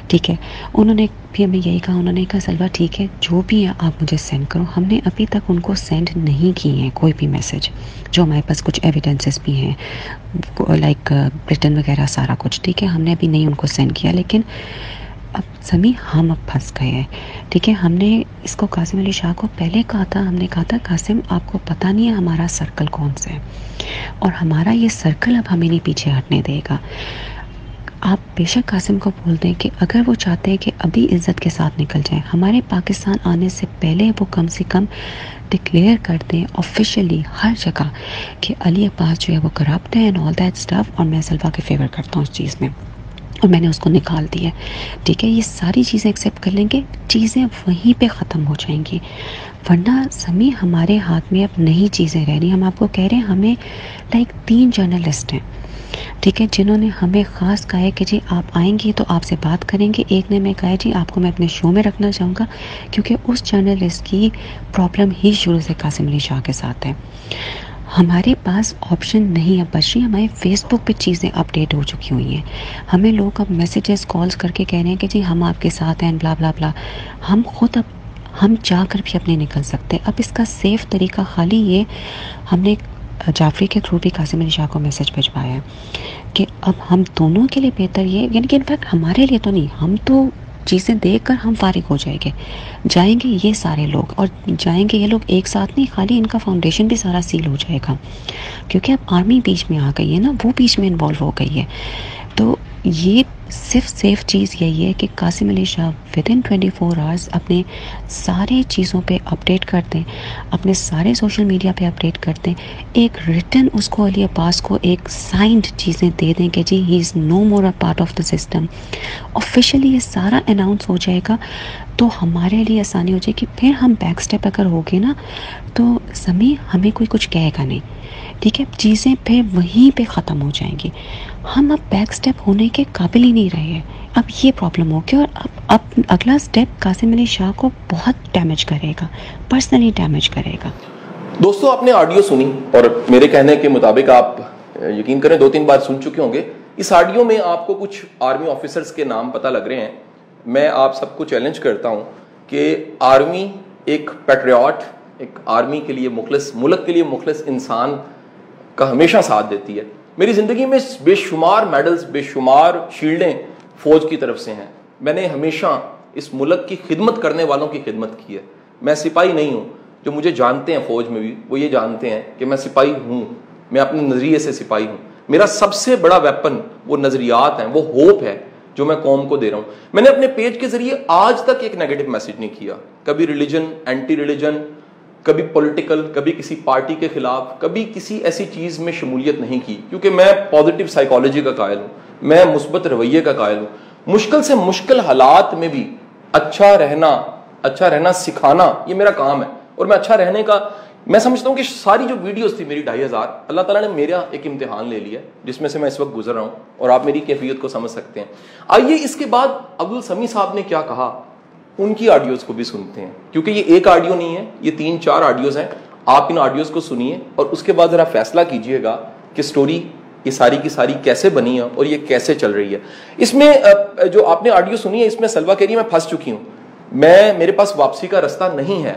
ٹھیک ہے، انہوں نے بھی ہمیں یہی کہا، انہوں نے کہا سلوا ٹھیک ہے، جو بھی ہے آپ مجھے سینڈ کرو۔ ہم نے ابھی تک ان کو سینڈ نہیں کیے ہیں کوئی بھی میسج جو ہمارے پاس کچھ ایویڈنسز بھی ہیں لائک برٹن وغیرہ، سارا کچھ۔ ٹھیک ہے، ہم نے ابھی نہیں ان کو سینڈ کیا، لیکن اب سمی ہم اب پھنس گئے ہیں۔ ٹھیک ہے، ہم نے اس کو قاسم علی شاہ کو پہلے کہا تھا، ہم نے کہا تھا، قاسم، آپ کو پتہ نہیں ہے ہمارا سرکل کون سا ہے۔ اور ہمارا یہ سرکل اب ہمیں نہیں پیچھے ہٹنے دے گا۔ آپ بے شک قاسم کو بول دیں کہ اگر وہ چاہتے ہیں کہ ابھی عزت کے ساتھ نکل جائیں، ہمارے پاکستان آنے سے پہلے وہ کم سے کم ڈکلیئر کر دیں آفیشلی ہر جگہ کہ علی عباس جو ہے وہ کرپٹ ہے اینڈ آل دیٹ اسٹف اور میں سلوا کے فیور کرتا ہوں اس چیز میں۔ اور میں نے اس کو نکال دیا ٹھیک ہے، یہ ساری چیزیں ایکسیپٹ کر لیں گے، چیزیں وہیں پہ ختم ہو جائیں گی۔ ورنہ سمی ہمارے ہاتھ میں اب نئی چیزیں رہ رہی ہم آپ کو کہہ رہے ہیں، ہمیں لائک تین جرنلسٹ ہیں۔ ٹھیک ہے، جنہوں نے ہمیں خاص کہا ہے کہ جی آپ آئیں گی تو آپ سے بات کریں گے۔ ایک نے میں کہا ہے جی آپ کو میں اپنے شو میں رکھنا چاہوں گا، کیونکہ اس جرنلسٹ کی پرابلم ہی شروع سے قاسم علی شاہ کے ساتھ ہے۔ ہمارے پاس آپشن نہیں ہے بچی ہمارے فیس بک پہ چیزیں اپڈیٹ ہو چکی ہوئی ہیں۔ ہمیں لوگ اب میسیجز کالز کر کے کہہ رہے ہیں کہ جی ہم آپ کے ساتھ ہیں بلا بلا بلا ہم خود اب ہم چاہ کر بھی اپنے نکل سکتے۔ اب اس کا سیف طریقہ خالی یہ، ہم نے جعفری کے تھرو بھی قاسم علی شاہ کو میسج بھجوایا ہے کہ اب ہم دونوں کے لیے بہتر یہ یعنی کہ انفیکٹ ہمارے لیے تو نہیں، ہم تو چیزیں دیکھ کر ہم فارغ ہو جائیں گے۔ جائیں گے یہ سارے لوگ اور جائیں گے یہ لوگ ایک ساتھ نہیں، خالی ان کا فاؤنڈیشن بھی سارا سیل ہو جائے گا۔ کیونکہ اب آرمی بیچ میں آ گئی ہے نا، وہ بیچ میں انوالو ہو گئی ہے۔ تو یہ صرف سیف چیز یہی ہے کہ Qasim Ali Shah within twenty four hours اپنے سارے چیزوں پہ اپڈیٹ کر دیں اپنے سارے سوشل میڈیا پہ اپڈیٹ کر دیں ایک ریٹن اس کو علی عباس کو ایک سائنڈ چیزیں دے دیں کہ جی he is no more a part of the system officially یہ سارا اناؤنس ہو جائے گا۔ تو ہمارے لیے آسانی ہو جائے گی۔ پھر ہم بیک اسٹیپ اگر ہوگے نا، تو سمی ہمیں کوئی کچھ کہے گا نہیں۔ ٹھیک ہے، چیزیں پھر وہیں پہ ختم ہو جائیں گی۔ ہم اب بیک سٹیپ ہونے کے قابل ہی نہیں رہے۔ ہیں اب یہ پرابلم ہو گیا اور اب اب اگلا سٹیپ قاسم علی شاہ کو بہت ڈیمیج کرے گا پرسنلی ڈیمیج کرے گا۔ دوستو، آپ نے آڈیو سنی اور میرے کہنے کے مطابق آپ یقین کریں دو تین بار سن چکے ہوں گے۔ اس آڈیو میں آپ کو کچھ آرمی آفیسرز کے نام پتہ لگ رہے ہیں۔ میں آپ سب کو چیلنج کرتا ہوں کہ آرمی ایک پیٹریاٹ ایک آرمی کے لیے مخلص، ملک کے لیے مخلص انسان کا ہمیشہ ساتھ دیتی ہے۔ میری زندگی میں بے شمار میڈلز بے شمار شیلڈیں فوج کی طرف سے ہیں۔ میں نے ہمیشہ اس ملک کی خدمت کرنے والوں کی خدمت کی ہے۔ میں سپاہی نہیں ہوں۔ جو مجھے جانتے ہیں فوج میں بھی، وہ یہ جانتے ہیں کہ میں سپاہی ہوں۔ میں اپنے نظریے سے سپاہی ہوں۔ میرا سب سے بڑا ویپن وہ نظریات ہیں، وہ ہوپ ہے جو میں قوم کو دے رہا ہوں۔ میں نے اپنے پیج کے ذریعے آج تک ایک نیگیٹو میسج نہیں کیا۔ کبھی ریلیجن اینٹی ریلیجن کبھی پولیٹیکل کبھی کسی پارٹی کے خلاف، کبھی کسی ایسی چیز میں شمولیت نہیں کی، کیونکہ میں پازیٹیو سائیکالوجی کا قائل ہوں، میں مثبت رویے کا قائل ہوں۔ مشکل سے مشکل حالات میں بھی اچھا رہنا اچھا رہنا سکھانا یہ میرا کام ہے۔ اور میں اچھا رہنے کا، میں سمجھتا ہوں کہ ساری جو ویڈیوز تھی میری ڈھائی ہزار، اللہ تعالیٰ نے میرا ایک امتحان لے لیا جس میں سے میں اس وقت گزر رہا ہوں اور آپ میری کیفیت کو سمجھ سکتے ہیں۔ آئیے اس کے بعد عبد السمی صاحب نے کیا کہا؟ ان کی آڈیوز کو بھی سنتے ہیں۔ کیونکہ یہ ایک آڈیو نہیں ہے، یہ تین چار آڈیوز ہیں۔ آپ ان آڈیوز کو سنیے اور اس کے بعد ذرا فیصلہ کیجیے گا کہ سٹوری یہ ساری کی ساری کیسے بنی ہے اور یہ کیسے چل رہی ہے۔ اس میں جو آپ نے آڈیو سنی ہے، اس میں سلوا کہہ رہی ہے میں پھنس چکی ہوں۔ میں، میرے پاس واپسی کا رستہ نہیں ہے۔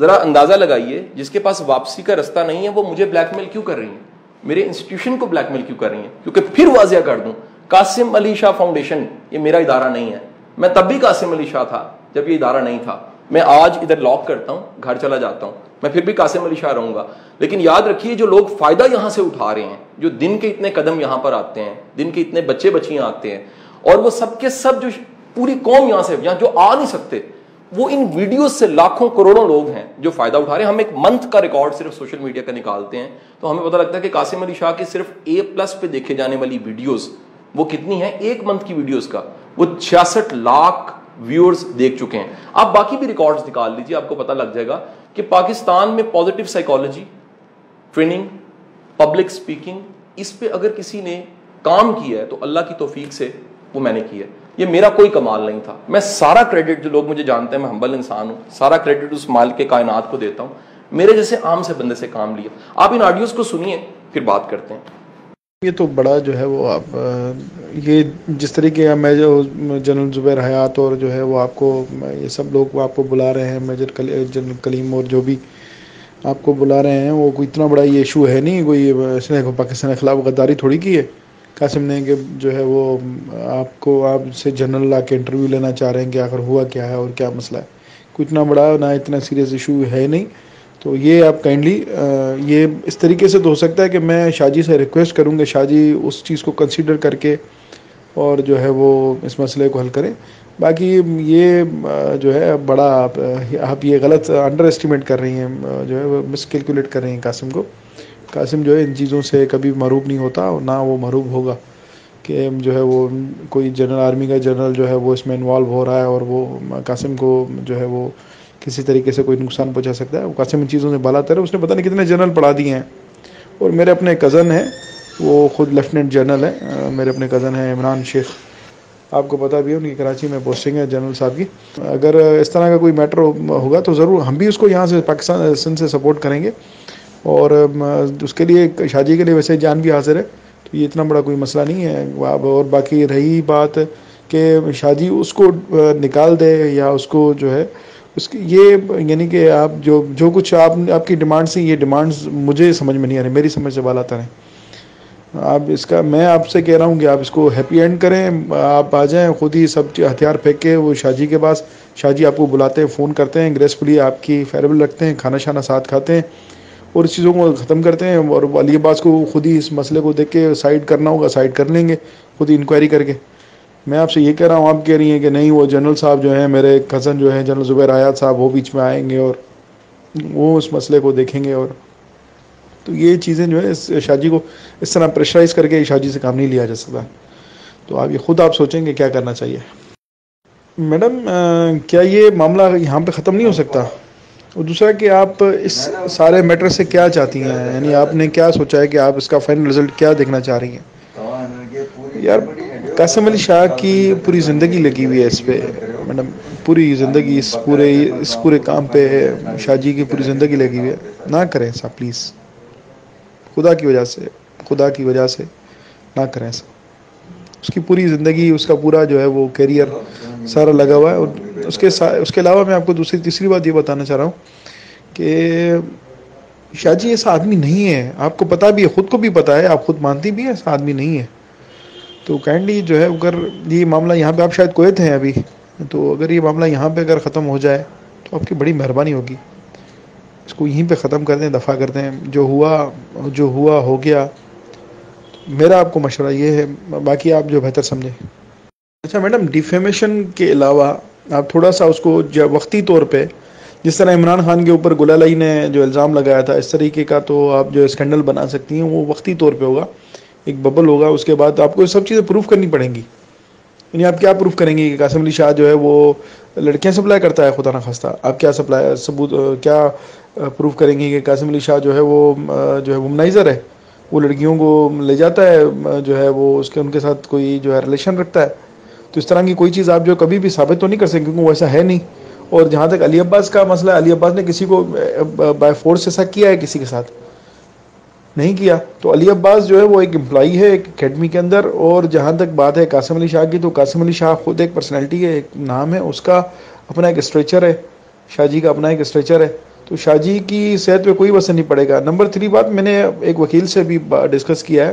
ذرا اندازہ لگائیے، جس کے پاس واپسی کا رستہ نہیں ہے، وہ مجھے بلیک میل کیوں کر رہی ہیں؟ میرے انسٹیٹیوشن کو بلیک میل کیوں کر رہی ہیں؟ کیونکہ پھر واضح کر دوں، قاسم علی شاہ فاؤنڈیشن یہ میرا ادارہ نہیں ہے۔ میں تب بھی قاسم علی شاہ تھا۔ جب یہ ادارہ نہیں تھا۔ میں آج ادھر لاک کرتا ہوں، گھر چلا جاتا ہوں۔ میں پھر بھی قاسم علی شاہ رہوں گا۔ لیکن یاد رکھیے، جو لوگ فائدہ یہاں سے اٹھا رہے ہیں، جو دن کے اتنے قدم یہاں پر آتے ہیں، دن کے اتنے بچے بچیاں آتے ہیں، اور وہ سب کے سب جو پوری قوم یہاں سے جو آ نہیں سکتے، وہ ان ویڈیوز سے لاکھوں کروڑوں لوگ ہیں جو فائدہ اٹھا رہے ہیں۔ ہم ایک منتھ کا ریکارڈ صرف سوشل میڈیا کا نکالتے ہیں، تو ہمیں پتہ لگتا ہے کہ قاسم علی شاہ کی صرف اے پلس پہ دیکھے جانے والی ویڈیوز وہ کتنی ہیں؟ ایک منتھ کی ویڈیوز کا۔ وہ چھیاسٹھ لاکھ ویورز دیکھ چکے ہیں۔ آپ باقی بھی ریکارڈز نکال لیجیے آپ کو پتہ لگ جائے گا کہ پاکستان میں positive psychology training public speaking اس پہ اگر کسی نے کام کیا ہے تو اللہ کی توفیق سے وہ میں نے کی ہے۔ یہ میرا کوئی کمال نہیں تھا۔ میں سارا کریڈٹ جو لوگ مجھے جانتے ہیں، میں ہمبل انسان ہوں، سارا کریڈٹ اس مال کے کائنات کو دیتا ہوں۔ میرے جیسے عام سے بندے سے کام لیا۔ آپ ان آڈیوز کو سنیے، پھر بات کرتے ہیں۔ یہ تو بڑا جو ہے وہ آپ یہ جس طریقے میں جو جنرل زبیر حیات اور جو ہے وہ آپ کو، یہ سب لوگ آپ کو بلا رہے ہیں، میجر جنرل کلیم اور جو بھی آپ کو بلا رہے ہیں، وہ کوئی اتنا بڑا یہ ایشو ہے نہیں، کوئی اس نے پاکستان کے خلاف غداری تھوڑی کی ہے؟ قاسم نے کہ جو ہے وہ آپ کو، آپ سے جنرل لا کے انٹرویو لینا چاہ رہے ہیں کہ آخر ہوا کیا ہے اور کیا مسئلہ ہے؟ کوئی اتنا بڑا نہ اتنا سیریس ایشو ہے نہیں۔ تو یہ آپ کائنڈلی یہ اس طریقے سے تو ہو سکتا ہے کہ میں شاہ جی سے ریکویسٹ کروں گا شاہ جی اس چیز کو کنسیڈر کر کے اور جو ہے وہ اس مسئلے کو حل کریں باقی یہ جو ہے بڑا آپ یہ غلط انڈر اسٹیمیٹ کر رہی ہیں جو ہے وہ مس کیلکولیٹ کر رہی ہیں قاسم کو۔ قاسم جو ہے ان چیزوں سے کبھی معروب نہیں ہوتا اور نہ وہ معروب ہوگا کہ جو ہے وہ کوئی جنرل آرمی کا جنرل جو ہے وہ اس میں انوالو ہو رہا ہے اور وہ قاسم کو جو ہے وہ کسی طریقے سے کوئی نقصان پہنچا سکتا ہے۔ وہ قاسم ان چیزوں سے بالا تر ہے۔ اس نے پتہ نہیں کتنے جنرل پڑھا دیے ہیں۔ اور میرے اپنے کزن ہیں۔ وہ خود لیفٹیننٹ جنرل ہیں۔ میرے اپنے کزن ہیں عمران شیخ۔ آپ کو پتا بھی ہے، ان کی کراچی میں پوسٹنگ ہے جنرل صاحب کی۔ اگر اس طرح کا کوئی میٹر ہوگا تو ضرور ہم بھی اس کو یہاں سے پاکستان، سندھ سے سپورٹ کریں گے۔ اور اس کے لیے شادی کے لیے ویسے جان بھی حاضر ہے۔ تو یہ اتنا بڑا کوئی مسئلہ نہیں ہے۔ اور باقی رہی بات کہ شادی اس کو نکال دے یا اس کو جو ہے اس کی یہ یعنی کہ آپ جو جو کچھ آپ آپ کی ڈیمانڈس ہیں، یہ ڈیمانڈس مجھے سمجھ میں نہیں آ رہی میری سمجھ سے بالا تر ہیں آپ اس کا میں آپ سے کہہ رہا ہوں کہ آپ اس کو ہیپی اینڈ کریں، آپ آ جائیں، خود ہی سب ہتھیار پھینک کے وہ شاہ جی کے پاس۔ شاہ جی آپ کو بلاتے ہیں، فون کرتے ہیں گریسفلی آپ کی فیوریبل رکھتے ہیں، کھانا شانا ساتھ کھاتے ہیں اور اس چیزوں کو ختم کرتے ہیں۔ اور علی عباس کو خود ہی اس مسئلے کو دیکھ کے سائڈ کرنا ہوگا، سائڈ کر لیں گے، خود ہی انکوائری کر کے۔ میں آپ سے یہ کہہ رہا ہوں، آپ کہہ رہی ہیں کہ نہیں، وہ جنرل صاحب جو ہیں، میرے کزن جو ہیں، جنرل زبیر آیات صاحب، وہ بیچ میں آئیں گے اور وہ اس مسئلے کو دیکھیں گے اور تو یہ چیزیں جو ہے اس شادی کو اس طرح پریشرائز کر کے شادی سے کام نہیں لیا جا سکتا۔ تو آپ یہ خود آپ سوچیں گے کیا کرنا چاہیے۔ میڈم کیا یہ معاملہ یہاں پہ ختم نہیں ہو سکتا؟ اور دوسرا کہ آپ اس سارے میٹر سے کیا چاہتی ہیں؟ یعنی آپ نے کیا سوچا ہے کہ آپ اس کا فائنل رزلٹ کیا دیکھنا چاہ رہی ہیں؟ یار، قاسم علی شاہ کی پوری زندگی لگی ہوئی ہے اس پہ۔ میڈم پوری زندگی اس پورے اس پورے کام پہ شاہ جی کی پوری زندگی لگی ہوئی ہے۔ نہ کریں ایسا، پلیز۔ خدا کی وجہ سے، خدا کی وجہ سے نہ کریں ایسا۔ اس کی پوری زندگی، اس کا پورا جو ہے وہ کیریئر سارا لگا ہوا ہے۔ اور اس کے سا اس کے علاوہ میں آپ کو دوسری تیسری بات یہ بتانا چاہ رہا ہوں کہ شاہ جی ایسا آدمی نہیں ہے۔ آپ کو پتا بھی ہے، خود کو بھی پتا ہے، آپ خود مانتی بھی ہیں، ایسا آدمی نہیں ہے۔ تو کائنڈلی جو ہے اگر یہ معاملہ یہاں پہ آپ شاید کویت ہیں ابھی، تو اگر یہ معاملہ یہاں پہ اگر ختم ہو جائے تو آپ کی بڑی مہربانی ہوگی۔ اس کو یہیں پہ ختم کر دیں، دفاع کر دیں۔ جو ہوا جو ہوا ہو گیا، میرا آپ کو مشورہ یہ ہے، باقی آپ جو بہتر سمجھیں۔ اچھا میڈم ڈیفیمیشن کے علاوہ آپ تھوڑا سا اس کو وقتی طور پہ، جس طرح عمران خان کے اوپر گلالائی نے جو الزام لگایا تھا، اس طریقے کا تو آپ جو اسکینڈل بنا سکتی ہیں، وہ وقتی طور پہ ہوگا۔ ایک ببل ہوگا، اس کے بعد آپ کو یہ سب چیزیں پروف کرنی پڑیں گی۔ یعنی آپ کیا پروف کریں گے کہ قاسم علی شاہ جو ہے وہ لڑکیاں سپلائی کرتا ہے؟ خدا نخواستہ آپ کیا سپلائی ثبوت، کیا پروف کریں گے کہ قاسم علی شاہ جو ہے وہ، جو ہے ومنائزر ہے؟ وہ لڑکیوں کو لے جاتا ہے، جو ہے وہ اس کے، ان کے ساتھ کوئی جو ہے ریلیشن رکھتا ہے۔ تو اس طرح کی کوئی چیز آپ جو کبھی بھی ثابت تو نہیں کر سکیں، کیونکہ وہ ایسا ہے نہیں۔ اور جہاں تک علی عباس کا مسئلہ ہے، علی عباس نے کسی کو بائی فورس ایسا کیا ہے کسی کے ساتھ؟ نہیں کیا۔ تو علی عباس جو ہے وہ ایک امپلائی ہے ایک اکیڈمی کے اندر اور جہاں تک بات ہے قاسم علی شاہ کی، تو قاسم علی شاہ خود ایک پرسنالٹی ہے، ایک نام ہے، اس کا اپنا ایک اسٹریچر ہے۔ شاہ جی کا اپنا ایک اسٹریچر ہے۔ تو شاہ جی کی صحت پہ کوئی وسر نہیں پڑے گا۔ نمبر تھری بات، میں نے ایک وکیل سے بھی ڈسکس کیا ہے۔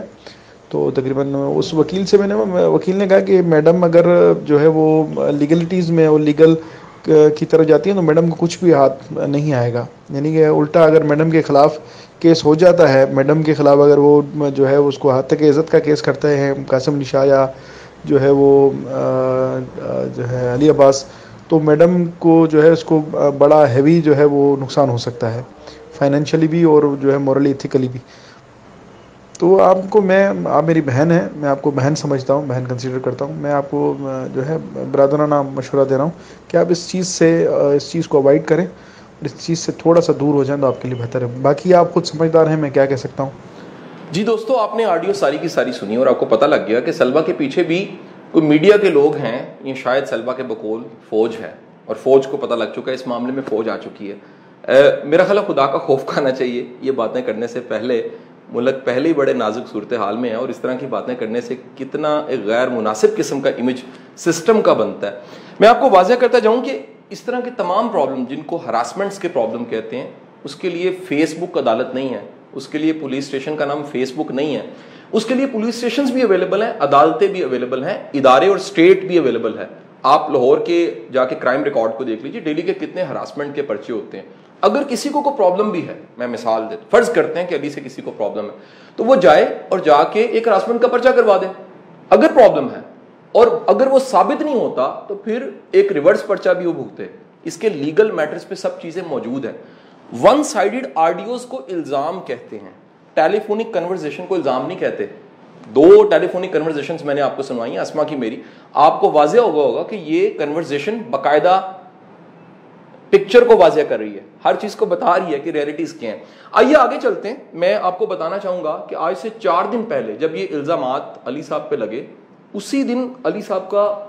تو تقریباً اس وکیل سے میں نے وکیل نے کہا کہ میڈم اگر جو ہے وہ لیگلٹیز میں اور لیگل کی طرف جاتی ہیں تو میڈم کو کچھ بھی ہاتھ نہیں آئے گا۔ یعنی کہ الٹا اگر میڈم کے خلاف کیس ہو جاتا ہے، میڈم کے خلاف اگر وہ جو ہے اس کو حد تک عزت کا کیس کرتے ہیں، قاسم نشا یا جو ہے وہ جو ہے علی عباس، تو میڈم کو جو ہے اس کو بڑا ہیوی جو ہے وہ نقصان ہو سکتا ہے فائنینشلی بھی اور جو ہے مورلی ایتھیکلی بھی۔ تو آپ کو میں آپ میری بہن ہے میں آپ کو بہن سمجھتا ہوں، بہن کنسیڈر کرتا ہوں۔ میں آپ کو جو ہے برادرانہ مشورہ دے رہا ہوں کہ آپ اس چیز سے اس چیز کو اوائڈ کریں اور اس چیز سے تھوڑا سا دور ہو جائیں تو آپ کے لیے بہتر ہے۔ باقی آپ خود سمجھدار ہیں، میں کیا کہہ سکتا ہوں؟ جی دوستو، آپ نے آڈیو ساری کی ساری سنی اور آپ کو پتہ لگ گیا کہ سلبا کے پیچھے بھی کوئی میڈیا کے لوگ ہیں یہ شاید سلبا کے بقول فوج ہے اور فوج کو پتہ لگ چکا ہے، اس معاملے میں فوج آ چکی ہے۔ میرا خیال خدا کا خوف کھانا چاہیے، یہ باتیں کرنے سے پہلے ملک پہلے ہی بڑے نازک صورتحال میں ہے اور اس طرح کی باتیں کرنے سے کتنا ایک غیر مناسب قسم کا امیج سسٹم کا بنتا ہے۔ میں آپ کو واضح کرتا جاؤں کہ اس طرح کے تمام پرابلم جن کو ہراسمنٹس کے پرابلم کہتے ہیں، اس کے لیے فیس بک عدالت نہیں ہے۔ اس کے لیے پولیس اسٹیشن کا نام فیس بک نہیں ہے۔ اس کے لیے پولیس اسٹیشن بھی اویلیبل ہیں، عدالتیں بھی اویلیبل ہیں، ادارے اور اسٹیٹ بھی اویلیبل ہے آپ لاہور کے جا کے کرائم ریکارڈ کو دیکھ لیجیے ڈیلی کے کتنے ہراسمنٹ کے پرچے ہوتے ہیں۔ اگر کسی کو کوئی پرابلم بھی ہے، میں مثال دے فرض کرتے ہیں کہ علی سے کسی کو پرابلم ہے، تو وہ جائے اور جا کے ایک ہراسمنٹ کا پرچہ کروا دے۔ اگر پرابلم ہے اور اگر وہ ثابت نہیں ہوتا، تو پھر ایک ریورس پرچہ بھی وہ بھگتے۔ اس کے لیگل میٹرز پہ سب چیزیں موجود ہیں۔ ون سائڈڈ آڈیوز کو الزام کہتے ہیں۔ ٹیلی فونک کنورزیشن کو الزام نہیں کہتے۔ دو ٹیلی فونک کنورزیشن میں نے آپ کو سنوائی ہیں اسما کی میری۔ آپ کو واضح ہوگا ہوگا کہ یہ کنورزیشن باقاعدہ پکچر کو واضح کر رہی ہے، ہر چیز کو بتا رہی ہے کہ ریئلٹیز کیا ہیں۔ آئیے آگے چلتے ہیں۔ میں آپ کو بتانا چاہوں گا کہ آج سے چار دن پہلے جب یہ الزامات علی صاحب پہ لگے، اسی دن علی صاحب کا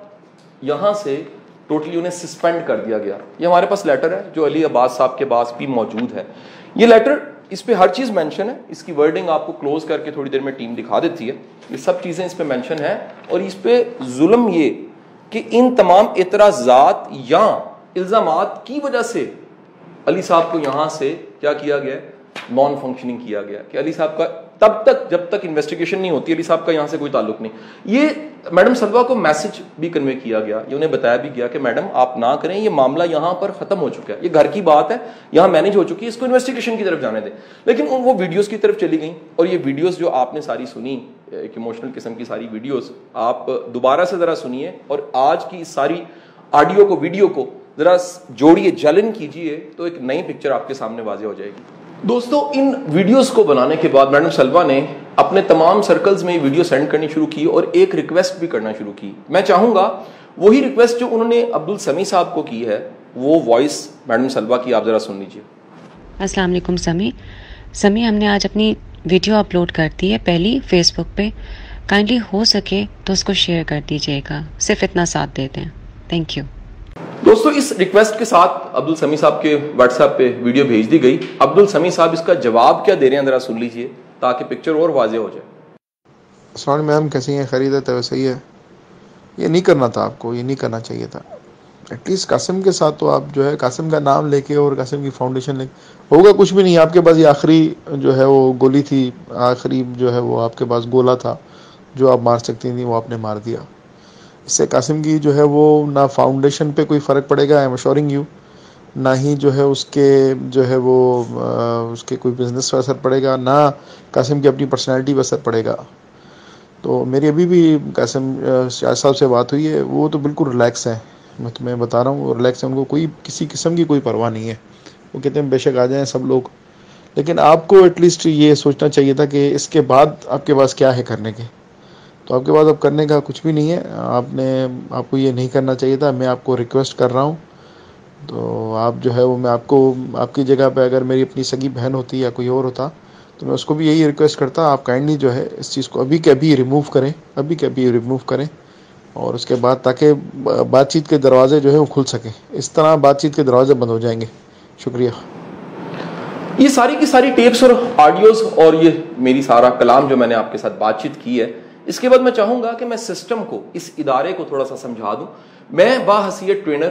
یہاں سے ٹوٹلی انہیں سسپینڈ کر دیا گیا۔ یہ ہمارے پاس لیٹر ہے، جو علی عباس صاحب کے پاس بھی موجود ہے۔ یہ لیٹر اس پہ ہر چیز مینشن ہے۔ اس کی ورڈنگ آپ کو کلوز کر کے تھوڑی دیر میں ٹیم دکھا دیتی ہے۔ یہ سب چیزیں اس پہ مینشن ہے اور اس پہ ظلم یہ کہ ان تمام اعتراضات یا الزامات کی وجہ سے علی صاحب کو یہاں سے کیا کیا گیا؟ نان فنکشننگ کیا گیا کہ علی صاحب کا تب تک جب تک انویسٹیگیشن نہیں ہوتی، علی صاحب کا یہاں سے کوئی تعلق نہیں۔ یہ میڈم سلوا کو میسج بھی کنوے کیا گیا، یہ انہیں بتایا بھی گیا کہ میڈم آپ نہ کریں، یہ معاملہ یہاں پر ختم ہو چکا ہے۔ یہ گھر کی بات ہے، یہاں مینج ہو چکی ہے، اس کو انویسٹیگیشن کی طرف جانے دیں۔ لیکن وہ ویڈیوز کی طرف چلی گئیں اور یہ ویڈیوز جو آپ نے ساری سنی، ایک ایموشنل قسم کی ساری ویڈیوز آپ دوبارہ سے ذرا سنیے اور آج کی ساری آڈیو کو ویڈیو کو ذرا جوڑیے، جلن کیجیے تو ایک نئی پکچر آپ کے سامنے واضح ہو جائے گی۔ دوستو، ان ویڈیوز کو بنانے کے بعد میڈم سلوا نے اپنے تمام سرکلز میں ویڈیو سینڈ کرنی شروع کی اور ایک ریکویسٹ بھی کرنا شروع کی۔ میں چاہوں گا وہی ریکویسٹ جو انہوں نے عبد السمی صاحب کو کی ہے، وہ وائس میڈم سلوا کی آپ ذرا سن لیجیے السلام علیکم سمی سمی ہم نے آج اپنی ویڈیو اپلوڈ کر دی ہے پہلی فیس بک پہ۔ کائنڈلی ہو سکے تو اس کو شیئر کر دیجیے گا۔ صرف اتنا ساتھ دیتے ہیں۔ تھینک یو دوستو، اس ریکویسٹ کے ساتھ عبد السمی صاحب کے واٹس ایپ پہ ویڈیو بھیج دی گئی۔ عبد السمی صاحب، اس کا جواب کیا دے رہے ہیں؟ ذرا سن لیجیے تاکہ پکچر اور واضح ہو جائے۔ السلام میم، کیسی ہیں؟ خرید ہے صحیح ہے۔ یہ نہیں کرنا تھا آپ کو، یہ نہیں کرنا چاہیے تھا۔ ایٹ لیسٹ قاسم کے ساتھ تو آپ جو ہے، قاسم کا نام لے کے اور قاسم کی فاؤنڈیشن لے کے۔ ہوگا کچھ بھی نہیں، آپ کے پاس یہ آخری جو ہے وہ گولی تھی، آخری جو ہے وہ آپ کے پاس گولا تھا، جو آپ مار سکتی تھیں، وہ آپ نے مار دیا۔ اس سے قاسم کی جو ہے وہ نہ فاؤنڈیشن پہ کوئی فرق پڑے گا آئی ایم اشورنگ یو نہ ہی جو ہے اس کے جو ہے وہ اس کے کوئی بزنس پہ اثر پڑے گا، نہ قاسم کی اپنی پرسنالٹی پہ اثر پڑے گا۔ تو میری ابھی بھی قاسم شاہ صاحب سے بات ہوئی ہے، وہ تو بالکل ریلیکس ہیں۔ میں تمہیں بتا رہا ہوں ریلیکس ہیں، ان کو کوئی کسی قسم کی کوئی پرواہ نہیں ہے۔ وہ کہتے ہیں، بے شک آ جائیں سب لوگ۔ لیکن آپ کو ایٹ لیسٹ یہ سوچنا چاہیے تھا کہ اس کے بعد آپ کے پاس کیا ہے کرنے کے۔ تو آپ کے پاس اب کرنے کا کچھ بھی نہیں ہے۔ آپ نے، آپ کو یہ نہیں کرنا چاہیے تھا، میں آپ کو ریکویسٹ کر رہا ہوں۔ تو آپ جو ہے وہ، میں آپ کو، آپ کی جگہ پہ اگر میری اپنی سگی بہن ہوتی یا کوئی اور ہوتا، تو میں اس کو بھی یہی ریکویسٹ کرتا۔ آپ کائنڈلی جو ہے اس چیز کو ابھی کے ابھی ریموو کریں، ابھی کے ابھی ریموو کریں اور اس کے بعد تاکہ بات چیت کے دروازے جو ہے وہ کھل سکیں۔ اس طرح بات چیت کے دروازے بند ہو جائیں گے۔ شکریہ۔ یہ ساری کی ساری ٹیپس اور آڈیوز اور یہ میری سارا کلام جو میں نے آپ کے ساتھ بات چیت کی ہے اس کے بعد میں چاہوں گا کہ میں سسٹم کو، اس ادارے کو تھوڑا سا سمجھا دوں۔ میں باحثیت ٹرینر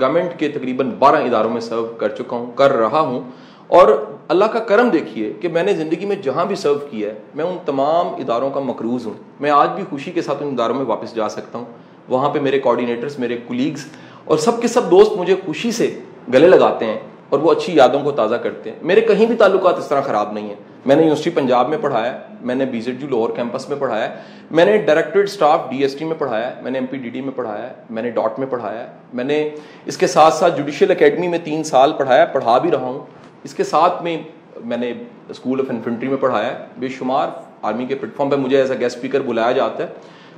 گورنمنٹ کے تقریباً بارہ اداروں میں سرو کر چکا ہوں، کر رہا ہوں۔ اور اللہ کا کرم دیکھیے کہ میں نے زندگی میں جہاں بھی سرو کیا ہے، میں ان تمام اداروں کا مقروض ہوں۔ میں آج بھی خوشی کے ساتھ ان اداروں میں واپس جا سکتا ہوں۔ وہاں پہ میرے کوآڈینیٹرس میرے کولیگز اور سب کے سب دوست مجھے خوشی سے گلے لگاتے ہیں اور وہ اچھی یادوں کو تازہ کرتے ہیں۔ میرے کہیں بھی تعلقات اس طرح خراب نہیں ہیں۔ میں نے یونیورسٹی پنجاب میں پڑھایا میں نے B Z U Lahore campus میں پڑھایا میں نے directorate staff D S T میں پڑھایا میں نے ایم پی ڈی ڈی میں پڑھایا میں نے ڈاٹ میں پڑھایا میں نے اس کے ساتھ ساتھ جوڈیشل اکیڈمی میں تین سال پڑھایا پڑھا بھی رہا ہوں۔ اس کے ساتھ میں میں نے اسکول آف انفنٹری میں پڑھایا بے شمار آرمی کے پلیٹ فارم پہ مجھے ایز اے گیسٹ اسپیکر بلایا جاتا ہے۔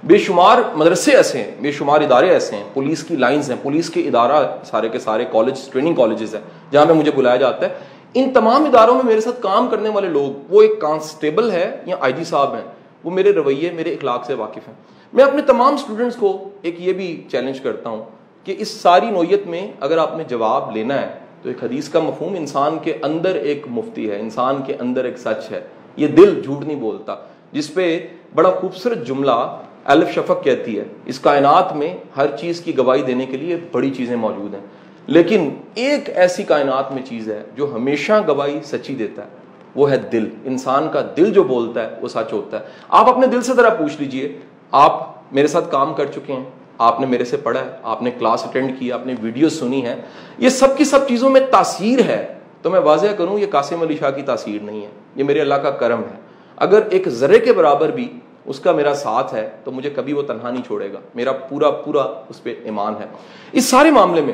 بے شمار مدرسے ایسے ہیں، بے شمار ادارے ایسے ہیں، پولیس کی لائنز ہیں، پولیس کے ادارہ سارے کے سارے کالج ٹریننگ کالجز ہیں، جہاں پہ مجھے بلایا جاتا ہے۔ ان تمام اداروں میں میرے ساتھ کام کرنے والے لوگ، وہ ایک کانسٹیبل ہے یا آئی جی صاحب ہیں، وہ میرے رویے، میرے اخلاق سے واقف ہیں۔ میں اپنے تمام اسٹوڈنٹس کو ایک یہ بھی چیلنج کرتا ہوں کہ اس ساری نوعیت میں اگر آپ نے جواب لینا ہے، تو ایک حدیث کا مفہوم انسان کے اندر ایک مفتی ہے، انسان کے اندر ایک سچ ہے۔ یہ دل جھوٹ نہیں بولتا۔ جس پہ بڑا خوبصورت جملہ الف شفق کہتی ہے۔ اس کائنات میں ہر چیز کی گواہی دینے کے لیے بڑی چیزیں موجود ہیں۔ لیکن ایک ایسی کائنات میں چیز ہے جو ہمیشہ گواہی سچی دیتا ہے، وہ ہے دل۔ انسان کا دل جو بولتا ہے، وہ سچ ہوتا ہے۔ آپ اپنے دل سے ذرا پوچھ لیجیے، آپ میرے ساتھ کام کر چکے ہیں، آپ نے میرے سے پڑھا ہے، آپ نے کلاس اٹینڈ کی آپ نے ویڈیو سنی ہے یہ سب کی سب چیزوں میں تاثیر ہے۔ تو میں واضح کروں، یہ قاسم علی شاہ کی تاثیر نہیں ہے، یہ میرے اللہ کا کرم ہے۔ اگر ایک ذرے کے برابر بھی اس کا میرا ساتھ ہے، تو مجھے کبھی وہ تنہا نہیں چھوڑے گا۔ میرا پورا پورا اس پہ ایمان ہے۔ اس سارے معاملے میں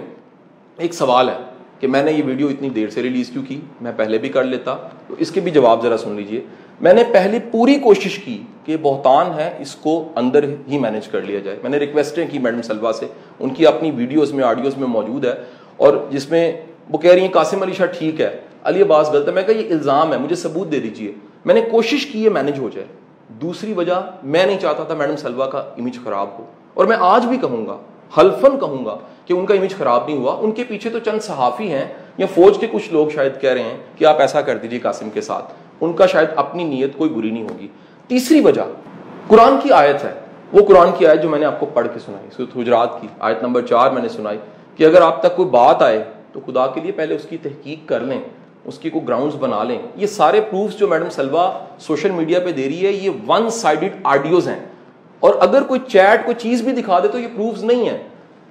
ایک سوال ہے کہ میں نے یہ ویڈیو اتنی دیر سے ریلیز کیوں کی؟ میں پہلے بھی کر لیتا، تو اس کے بھی جواب ذرا سن لیجیے۔ میں نے پہلے پوری کوشش کی کہ بہتان ہے اس کو اندر ہی مینج کر لیا جائے۔ میں نے ریکویسٹیں کی میڈم سلوا سے، ان کی اپنی ویڈیوز میں آڈیوز میں موجود ہے۔ اور جس میں وہ کہہ رہی ہیں، قاسم علی شاہ ٹھیک ہے، علی عباس غلط ہے۔ میں کہا، یہ الزام ہے، مجھے ثبوت دے دیجیے میں نے کوشش کی یہ مینج ہو جائے۔ دوسری وجہ، میں نہیں چاہتا تھا میڈم سلوا کا امیج خراب ہو۔ اور میں آج بھی کہوں گا حلفن کہوں گا کہ ان کا امیج خراب نہیں ہوا۔ ان کے پیچھے تو چند صحافی ہیں یا فوج کے کچھ لوگ شاید کہہ رہے ہیں کہ آپ ایسا کر دیجیے قاسم کے ساتھ۔ ان کا شاید اپنی نیت کوئی بری نہیں ہوگی۔ تیسری وجہ، قرآن کی آیت ہے۔ وہ قرآن کی آیت جو میں نے آپ کو پڑھ کے سنائی، سورت حجرات کی آیت نمبر چار میں نے سنائی کہ اگر آپ تک کوئی بات آئے تو خدا کے لیے پہلے اس کی تحقیق کر لیں، اس کی کوئی گراؤنڈز بنا لیں۔ یہ سارے پروفس جو میڈم سلوا سوشل میڈیا پہ دے رہی ہے، یہ ون سائڈڈ آڈیوز ہیں۔ اور اگر کوئی چیٹ کوئی چیز بھی دکھا دے تو یہ پروفز نہیں ہے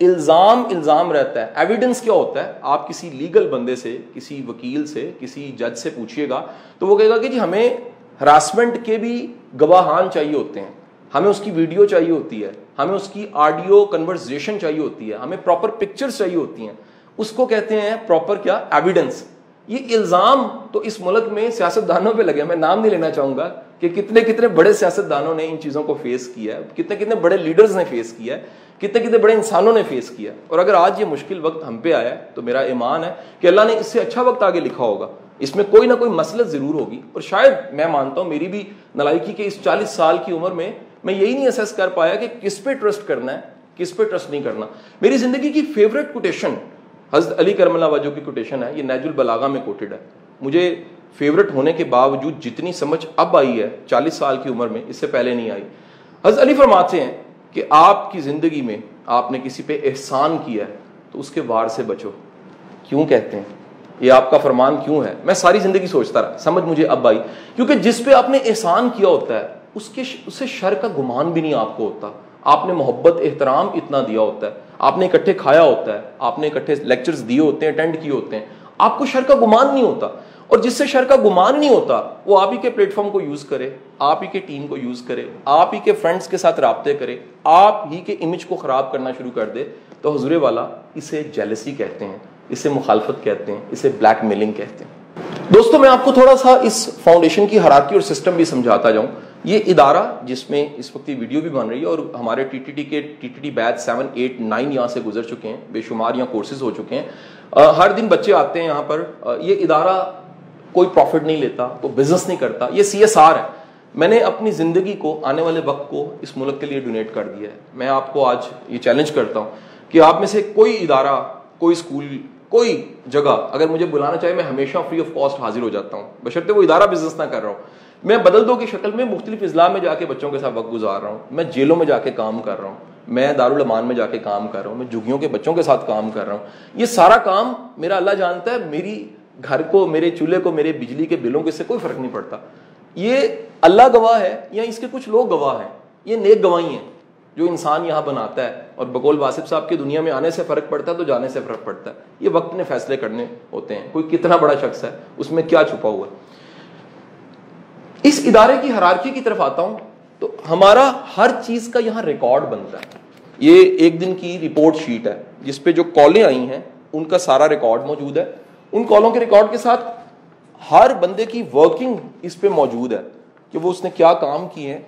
الزام الزام رہتا ہے۔ ایویڈنس کیا ہوتا ہے؟ آپ کسی لیگل بندے سے، کسی وکیل سے، کسی جج سے پوچھیے گا تو وہ کہے گا کہ جی ہمیں ہراسمنٹ کے بھی گواہان چاہیے ہوتے ہیں۔ ہمیں اس کی ویڈیو چاہیے ہوتی ہے۔ ہمیں اس کی آڈیو کنورزیشن چاہیے ہوتی ہے۔ ہمیں پراپر پکچرز چاہیے ہوتی ہیں۔ اس کو کہتے ہیں پراپر کیا؟ ایویڈنس یہ الزام تو اس ملک میں سیاست دانوں پہ لگے میں نام نہیں لینا چاہوں گا کہ کتنے کتنے بڑے سیاست دانوں نے ان چیزوں کو فیس کیا ہے۔ کتنے کتنے بڑے لیڈرز نے فیس کیا ہے۔ کتنے کتنے بڑے انسانوں نے فیس کیا اور اگر آج یہ مشکل وقت ہم پہ آیا تو میرا ایمان ہے کہ اللہ نے اس سے اچھا وقت آگے لکھا ہوگا۔ اس میں کوئی نہ کوئی مسلط ضرور ہوگی۔ اور شاید میں مانتا ہوں میری بھی نلائکی کے اس چالیس سال کی عمر میں میں یہی نہیں اسیس کر پایا کہ کس پہ ٹرسٹ کرنا ہے، کس پہ ٹرسٹ نہیں کرنا۔ میری زندگی کی فیوریٹ کوٹیشن حضرت علی کرم اللہ وجہ کی کوٹیشن ہے، یہ نیج البلاغا میں کوٹیڈ ہے۔ مجھے فیوریٹ ہونے کے باوجود جتنی سمجھ اب آئی ہے، چالیس سال کی عمر میں، اس سے پہلے نہیں آئی۔ حضرت علی فرماتے ہیں کہ آپ کی زندگی میں آپ نے کسی پہ احسان کیا ہے، تو اس کے وار سے بچو۔ کیوں کہتے ہیں؟ یہ آپ کا فرمان کیوں ہے؟ میں ساری زندگی سوچتا رہا، سمجھ مجھے اب آئی۔ کیونکہ جس پہ آپ نے احسان کیا ہوتا ہے، اس کے اس سے شر کا گمان بھی نہیں آپ کو ہوتا۔ آپ نے محبت، احترام اتنا دیا ہوتا ہے۔ آپ نے اکٹھے کھایا ہوتا ہے، آپ نے اکٹھے لیکچرز دیے ہوتے ہیں اٹینڈ کیے ہوتے ہیں۔ آپ کو شر کا گمان نہیں ہوتا۔ اور جس سے شر کا گمان نہیں ہوتا، وہ آپ ہی کے پلیٹ فارم کو یوز کرے، آپ ہی کے ٹیم کو یوز کرے، آپ ہی کے فرینڈس کے ساتھ رابطے کرے، آپ ہی کے امیج کو خراب کرنا شروع کر دے۔ تو حضور والا اسے جیلسی کہتے ہیں، اسے مخالفت کہتے ہیں، اسے بلیک میلنگ کہتے ہیں۔ دوستوں میں آپ کو تھوڑا سا اس فاؤنڈیشن کی حراکی اور سسٹم بھی سمجھاتا جاؤں۔ یہ ادارہ جس میں اس وقت یہ ویڈیو بھی بن رہی ہے اور ہمارے ٹی ٹی ٹی کے T T T batch seven eight nine یہاں سے گزر چکے ہیں، بے شمار یہاں کورسز ہو چکے ہیں۔ ہر دن بچے آتے ہیں یہاں پر۔ یہ ادارہ کوئی پروفٹ نہیں لیتا، کوئی بزنس نہیں کرتا۔ یہ سی ایس آر ہے۔ میں نے اپنی زندگی کو، آنے والے وقت کو اس ملک کے لیے ڈونیٹ کر دیا ہے۔ میں آپ کو آج یہ چیلنج کرتا ہوں کہ آپ میں سے کوئی ادارہ، کوئی اسکول کوئی جگہ اگر مجھے بلانا چاہے، میں ہمیشہ فری آف کاسٹ حاضر ہو جاتا ہوں۔ بشرطے وہ ادارہ بزنس نہ کر رہا ہوں میں بدل دو کی شکل میں مختلف اضلاع میں جا کے بچوں کے ساتھ وقت گزار رہا ہوں۔ میں جیلوں میں جا کے کام کر رہا ہوں۔ میں دارالعمان میں جا کے کام کر رہا ہوں۔ میں جھگیوں کے بچوں کے ساتھ کام کر رہا ہوں۔ یہ سارا کام میرا اللہ جانتا ہے، میری گھر کو، میرے چولہے کو، میرے بجلی کے بلوں کے سے کوئی فرق نہیں پڑتا۔ یہ اللہ گواہ ہے یا اس کے کچھ لوگ گواہ ہیں؟ یہ نیک گواہی ہیں۔ جو انسان یہاں بناتا ہے اور بقول واسف صاحب کی دنیا میں آنے سے فرق پڑتا ہے تو جانے سے فرق پڑتا ہے۔ یہ وقت نے فیصلے کرنے ہوتے ہیں۔ کوئی کتنا بڑا شخص ہے، اس میں کیا چھپا ہوا ہے؟ اس ادارے کی حرارکی کی طرف آتا ہوں تو ہمارا ہر چیز کا یہاں ریکارڈ بنتا ہے۔ یہ ایک دن کی رپورٹ شیٹ ہے، جس پہ جو کالیں آئی ہیں، ان کا سارا ریکارڈ موجود ہے۔ ان کالوں کے ریکارڈ کے ساتھ ہر بندے کی ورکنگ اس پہ موجود ہے کہ وہ اس نے کیا کام کیے ہیں۔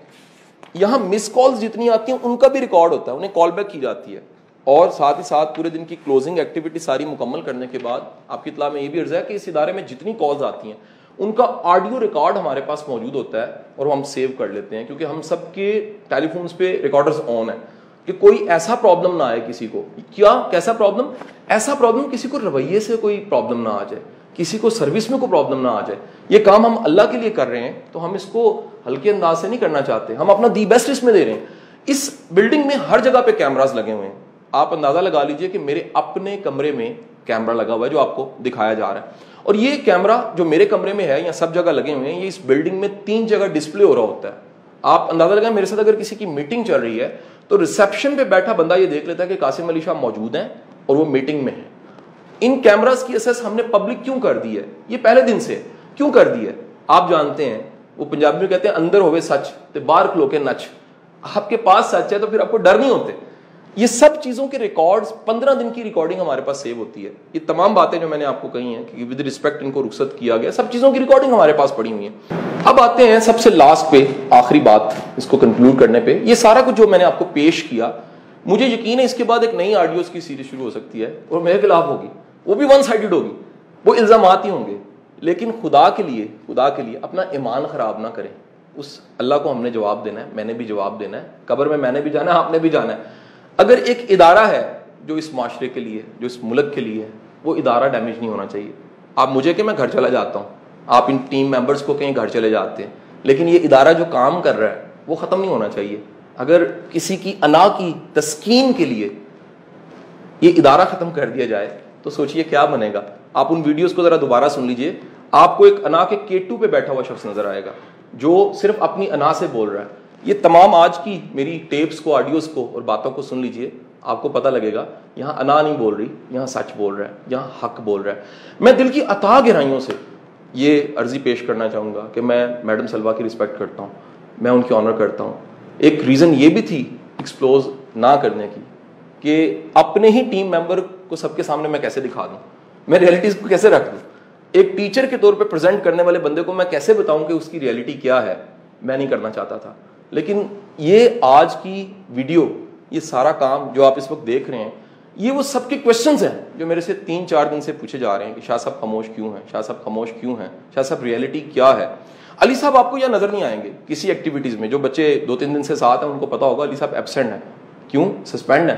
یہاں مس کالز جتنی آتی ہیں، ان کا بھی ریکارڈ ہوتا ہے، انہیں کال بیک کی جاتی ہے۔ اور ساتھ ہی ساتھ پورے دن کی کلوزنگ ایکٹیویٹی ساری مکمل کرنے کے بعد، آپ کی اطلاع میں یہ بھی عرض ہے کہ اس ادارے میں جتنی کالز آتی ہیں ان کا آڈیو ریکارڈ ہمارے پاس موجود ہوتا ہے اور وہ ہم سیو کر لیتے ہیں کیونکہ ہم سب کے ٹیلی فونس پہ ریکارڈرز آن ہیں کہ کوئی ایسا پرابلم نہ آئے کسی کو۔ کیا کیسا پرابلم؟ ایسا پرابلم کسی کو رویے سے کوئی پرابلم نہ آ جائے، کسی کو سروس میں کوئی پرابلم نہ آ جائے۔ یہ کام ہم اللہ کے لیے کر رہے ہیں تو ہم اس کو ہلکے انداز سے نہیں کرنا چاہتے۔ ہم اپنا دی بیسٹ اس میں دے رہے ہیں۔ اس بلڈنگ میں ہر جگہ پہ کیمراز لگے ہوئے ہیں۔ آپ اندازہ لگا لیجیے کہ میرے اپنے کمرے میں کیمرہ لگا ہوا ہے جو آپ کو دکھایا جا رہا ہے۔ اور یہ کیمرہ جو میرے کمرے میں ہے یا سب جگہ لگے ہوئے ہیں، یہ اس بلڈنگ میں تین جگہ ڈسپلے ہو رہا ہوتا ہے۔ آپ اندازہ لگائیں، میرے ساتھ اگر کسی کی میٹنگ چل رہی ہے، تو ریسپشن پہ بیٹھا بندہ یہ دیکھ لیتا ہے کہ قاسم علی شاہ موجود ہیں اور وہ میٹنگ میں ہیں۔ ان کیمراز کی اسیس ہم نے پبلک کیوں کر دی ہے؟ یہ پہلے دن سے کیوں کر دی ہے؟ آپ جانتے ہیں، وہ پنجابی میں کہتے ہیں، اندر ہوئے سچ، تے باہر کھلو کے نچ۔ آپ کے پاس سچ ہے تو پھر آپ کو ڈر نہیں ہوتے۔ یہ سب چیزوں کے ریکارڈز پندرہ دن کی ریکارڈنگ ہمارے پاس سیو ہوتی ہے۔ یہ تمام باتیں جو میں نے آپ کو کہی ہیں کہ ود رسپیکٹ ان کو رخصت کیا گیا، سب چیزوں کی ریکارڈنگ ہمارے پاس پڑی ہوئی ہے اب آتے ہیں سب سے لاسٹ پہ، آخری بات اس کو کنکلوڈ کرنے پہ۔ یہ سارا کچھ جو میں نے آپ کو پیش کیا، مجھے یقین ہے اس کے بعد ایک نئی آڈیوز کی سیریز شروع ہو سکتی ہے اور میرے خلاف ہوگی۔ وہ بھی ون سائڈڈ ہوگی۔ وہ الزامات ہی ہوں گے۔ لیکن خدا کے لیے، خدا کے لیے اپنا ایمان خراب نہ کریں۔ اس اللہ کو ہم نے جواب دینا ہے، میں نے بھی جواب دینا ہے، قبر میں میں نے بھی جانا ہے، آپ نے بھی جانا ہے۔ اگر ایک ادارہ ہے جو اس معاشرے کے لیے، جو اس ملک کے لیے، وہ ادارہ ڈیمیج نہیں ہونا چاہیے۔ آپ مجھے کہ میں گھر چلا جاتا ہوں، آپ ان ٹیم ممبرس کو کہیں گھر چلے جاتے ہیں، لیکن یہ ادارہ جو کام کر رہا ہے، وہ ختم نہیں ہونا چاہیے۔ اگر کسی کی انا کی تسکین کے لیے یہ ادارہ ختم کر دیا جائے، تو سوچئے کیا بنے گا۔ آپ ان ویڈیوز کو ذرا دوبارہ سن لیجیے۔ آپ کو ایک انا کے کیٹو پہ بیٹھا ہوا شخص نظر آئے گا، جو صرف اپنی انا سے بول رہا ہے۔ یہ تمام آج کی میری ٹیپس کو آڈیوز کو اور باتوں کو سن لیجیے. آپ کو پتہ لگے گا، یہاں انا نہیں بول رہی، یہاں سچ بول رہا ہے، یہاں حق بول رہا ہے۔ میں دل کی عطا گہرائیوں سے یہ عرضی پیش کرنا چاہوں گا کہ میں میڈم سلوا کی رسپیکٹ کرتا ہوں، میں ان کی آنر کرتا ہوں۔ ایک ریزن یہ بھی تھی ایکسپلوز نہ کرنے کی کہ اپنے ہی ٹیم ممبر کو سب کے سامنے میں کیسے دکھا دوں؟ میں ریئلٹیز کو کیسے رکھ دوں؟ ایک ٹیچر کے طور پہ پریزنٹ کرنے والے بندے کو میں کیسے بتاؤں کہ اس کی ریئلٹی کیا ہے؟ میں نہیں کرنا چاہتا تھا۔ لیکن یہ آج کی ویڈیو، یہ سارا کام جو آپ اس وقت دیکھ رہے ہیں، یہ وہ سب کے کوشچنز ہیں جو میرے سے تین چار دن سے پوچھے جا رہے ہیں کہ شاہ صاحب خاموش کیوں ہیں؟ شاہ صاحب خاموش کیوں ہیں؟ شاہ صاحب ریئلٹی کیا ہے؟ علی صاحب، آپ کو یہ نظر نہیں آئیں گے کسی ایکٹیویٹیز میں، جو بچے دو تین دن سے ساتھ ہیں، ان کو پتا ہوگا علی صاحب ایبسینٹ ہیں۔ کیوں؟ سسپینڈ ہیں۔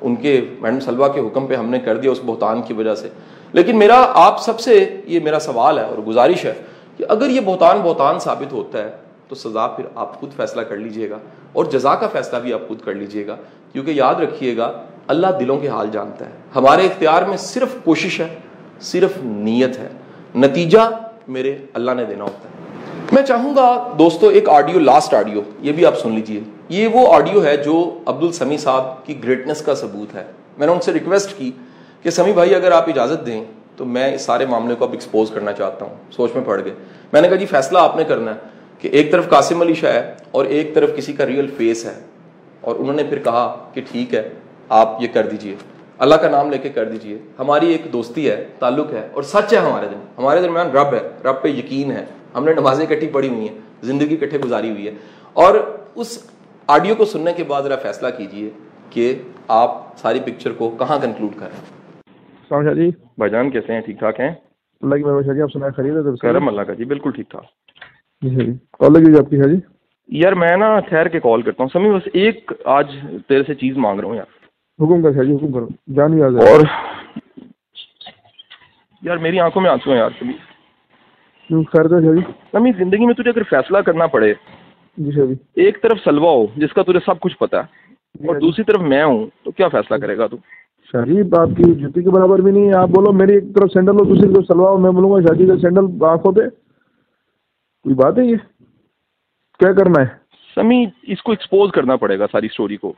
ان کے میڈم سلوا کے حکم پہ ہم نے کر دیا اس بہتان کی وجہ سے۔ لیکن میرا، آپ سب سے یہ میرا سوال ہے اور گزارش ہے کہ اگر یہ بہتان بہتان ثابت ہوتا ہے تو سزا پھر آپ خود فیصلہ کر لیجیے گا اور جزا کا فیصلہ بھی آپ خود کر لیجیے گا کیونکہ یاد رکھیے گا، اللہ دلوں کے حال جانتا ہے۔ ہمارے اختیار میں صرف کوشش ہے، صرف نیت ہے۔ نتیجہ میرے اللہ نے دینا ہوتا ہے۔ میں چاہوں گا دوستو، ایک آڈیو لاسٹ آڈیو، یہ بھی آپ سن لیجیے۔ یہ وہ آڈیو ہے جو عبد السمی صاحب کی گریٹنس کا ثبوت ہے۔ میں نے ان سے ریکویسٹ کی کہ سمی بھائی، اگر آپ اجازت دیں تو میں اس سارے معاملے کو اب ایکسپوز کرنا چاہتا ہوں۔ سوچ میں پڑ گئے۔ میں نے کہا جی فیصلہ آپ نے کرنا ہے۔ کہ ایک طرف قاسم علی شاہ ہے اور ایک طرف کسی کا ریئل فیس ہے۔ اور انہوں نے پھر کہا کہ ٹھیک ہے آپ یہ کر دیجیے۔ اللہ کا نام لے کے کر دیجیے۔ ہماری ایک دوستی ہے تعلق ہے اور سچ ہے ہمارے دن۔ ہمارے درمیان رب ہے رب پہ یقین ہے۔ ہم نے نمازیں کٹھی پڑھی ہوئی ہیں زندگی کٹھے گزاری ہوئی ہے۔ اور اس آڈیو کو سننے کے بعد ذرا فیصلہ کیجیے کہ آپ ساری پکچر کو کہاں کنکلوڈ کریں السلام شاہ جی۔ بھائی جان کیسے ہیں؟ ٹھیک ٹھاک ہیں؟ اللہ کی مہربانی شاہ جی آپ سنائے خرید ہے؟ کرم اللہ کا۔ جی بالکل ٹھیک ٹھاک۔ جی شاہ جی کال لگی آپ کی؟ شاہ جی؟ یار میں نا ٹھہر کے کال کرتا ہوں۔ سمی بس ایک آج تیرے سے چیز مانگ رہا ہوں یار۔ حکم کر جی حکم کرو۔ جان ہی اور یار میری آنکھوں میں آنسو ہیں یار کبھی۔ کیوں؟ خیر شاہ جی سمی زندگی میں تجھے اگر فیصلہ کرنا پڑے جی شاہ جی ایک طرف سلوا ہو جس کا تجھے سب کچھ پتا ہے اور دوسری طرف میں ہوں تو کیا فیصلہ کرے گا تو؟ جی آپ کی جوتی کے برابر بھی نہیں ہے۔ آپ بولو میری ایک طرف سینڈل ہو دوسری طرف سلوا ہو میں بولوں گا شاہ جی کا سینڈل آنکھوں پہ۔ کوئی بات ہے یہ؟ کیا کرنا ہے؟ سمی اس کو ایکسپوز کرنا پڑے گا ساری اسٹوری کو۔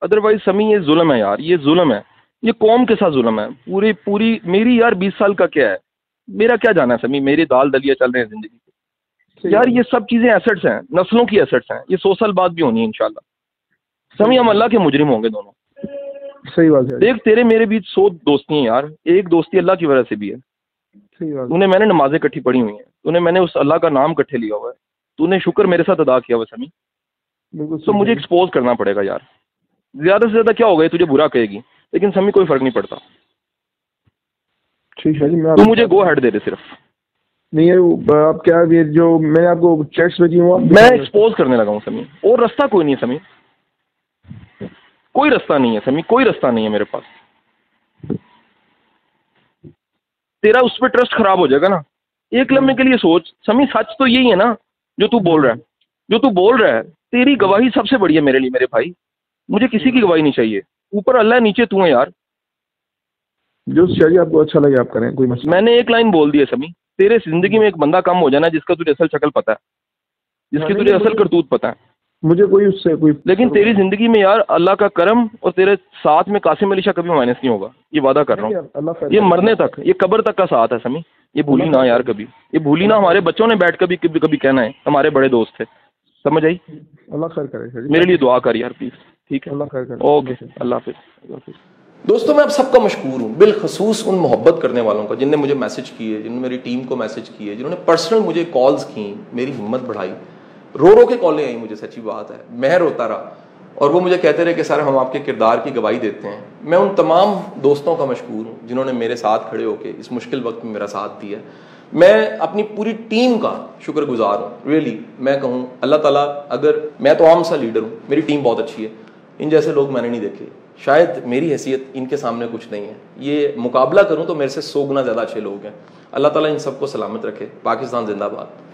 ادروائز سمی یہ ظلم ہے یار یہ ظلم ہے۔ یہ قوم کے ساتھ ظلم ہے۔ پوری پوری میری یار بیس سال کا کیا ہے؟ میرا کیا جانا ہے سمی؟ میری دال دلیا چل رہے ہیں زندگی یار یہ سب چیزیں ایسٹس ہیں نسلوں کی ایسٹس ہیں۔ یہ سو سال بعد بھی ہونی ہے انشاءاللہ۔ سمی ہم اللہ کے مجرم ہوں گے دونوں۔ صحیح بات ہے۔ دیکھ تیرے میرے بیچ سو دوستی ہیں یار۔ ایک دوستی اللہ کی وجہ سے بھی ہے۔ صحیح بات نے میں نے نمازیں کٹھی پڑھی ہوئی ہیں۔ تو نے میں نے اس اللہ کا نام کٹھے لیا ہوا ہے۔ تو نے شکر میرے ساتھ ادا کیا ہوا سمی بالکل تو مجھے ایکسپوز کرنا پڑے گا یار۔ زیادہ سے زیادہ کیا ہوگا یہ تجھے برا کہے گی۔ لیکن سمی کوئی فرق نہیں پڑتا۔ ٹھیک ہے جی میں تو مجھے گو ہیڈ دے دے صرف۔ نہیں آپ کیا یہ جو میں نے آپ کو چیٹس بھیجی ہوں میں ایکسپوز کرنے لگا ہوں سمی اور رستہ کوئی نہیں ہے سمی کوئی رستہ نہیں ہے سمی کوئی رستہ نہیں ہے میرے پاس۔ تیرا اس پہ ٹرسٹ خراب ہو جائے گا نا۔ ایک لمحے کے لیے سوچ۔ سمی سچ تو یہی ہے نا جو تو بول رہا ہے۔ جو تو بول رہا ہے تیری گواہی سب سے بڑی ہے میرے لیے میرے بھائی۔ مجھے کسی کی گواہی نہیں چاہیے۔ اوپر اللہ نیچے تو ہے یار۔ جو جی آپ کو اچھا لگے آپ کریں کوئی مسئلہ میں نے ایک لائن بول دی ہے سمی تیرے زندگی میں ایک بندہ کم ہو جانا جس کا تجھے اصل شکل پتا ہے۔ جس کی تجھے اصل کرتوت پتا ہے۔ مجھے کوئی اس سے کوئی لیکن تیری زندگی میں یار اللہ کا کرم اور تیرے ساتھ میں قاسم علی شاہ کبھی مائنس نہیں ہوگا۔ یہ وعدہ کر رہا ہوں۔ یہ مرنے تک یہ قبر تک کا ساتھ ہے سمی یہ بھولی نہ یار کبھی۔ یہ بھولی نہ ہمارے بچوں نے بیٹھ کبھی کبھی کبھی کہنا ہے ہمارے بڑے دوست تھے۔ سمجھ آئی؟ اللہ خیر کرے جی میرے لیے دعا کر یار پلیز ٹھیک ہے۔ اللہ خیر کرے۔ اوکے۔ اللہ حافظ۔ اللہ حافظ۔ دوستوں میں آپ سب کا مشکور ہوں۔ بالخصوص ان محبت کرنے والوں کا جن نے مجھے میسج کیے جنہوں نے میری ٹیم کو میسج کیے جنہوں نے پرسنل مجھے کالز کی میری ہمت بڑھائی۔ رو رو کے کالیں آئیں مجھے سچی بات ہے۔ میں روتا رہا۔ اور وہ مجھے کہتے رہے کہ سر ہم آپ کے کردار کی گواہی دیتے ہیں۔ میں ان تمام دوستوں کا مشکور ہوں جنہوں نے میرے ساتھ کھڑے ہو کے اس مشکل وقت میں میرا ساتھ دیا۔ میں اپنی پوری ٹیم کا شکر گزار ہوں۔ ریئلی میں کہوں، اللہ تعالیٰ اگر میں تو عام سا لیڈر ہوں، میری ٹیم بہت اچھی ہے۔ ان جیسے لوگ میں نے نہیں دیکھے۔ شاید میری حیثیت ان کے سامنے کچھ نہیں ہے۔ یہ مقابلہ کروں تو میرے سے سو گنا زیادہ اچھے لوگ ہیں۔ اللہ تعالیٰ ان سب کو سلامت رکھے، پاکستان زندہ باد۔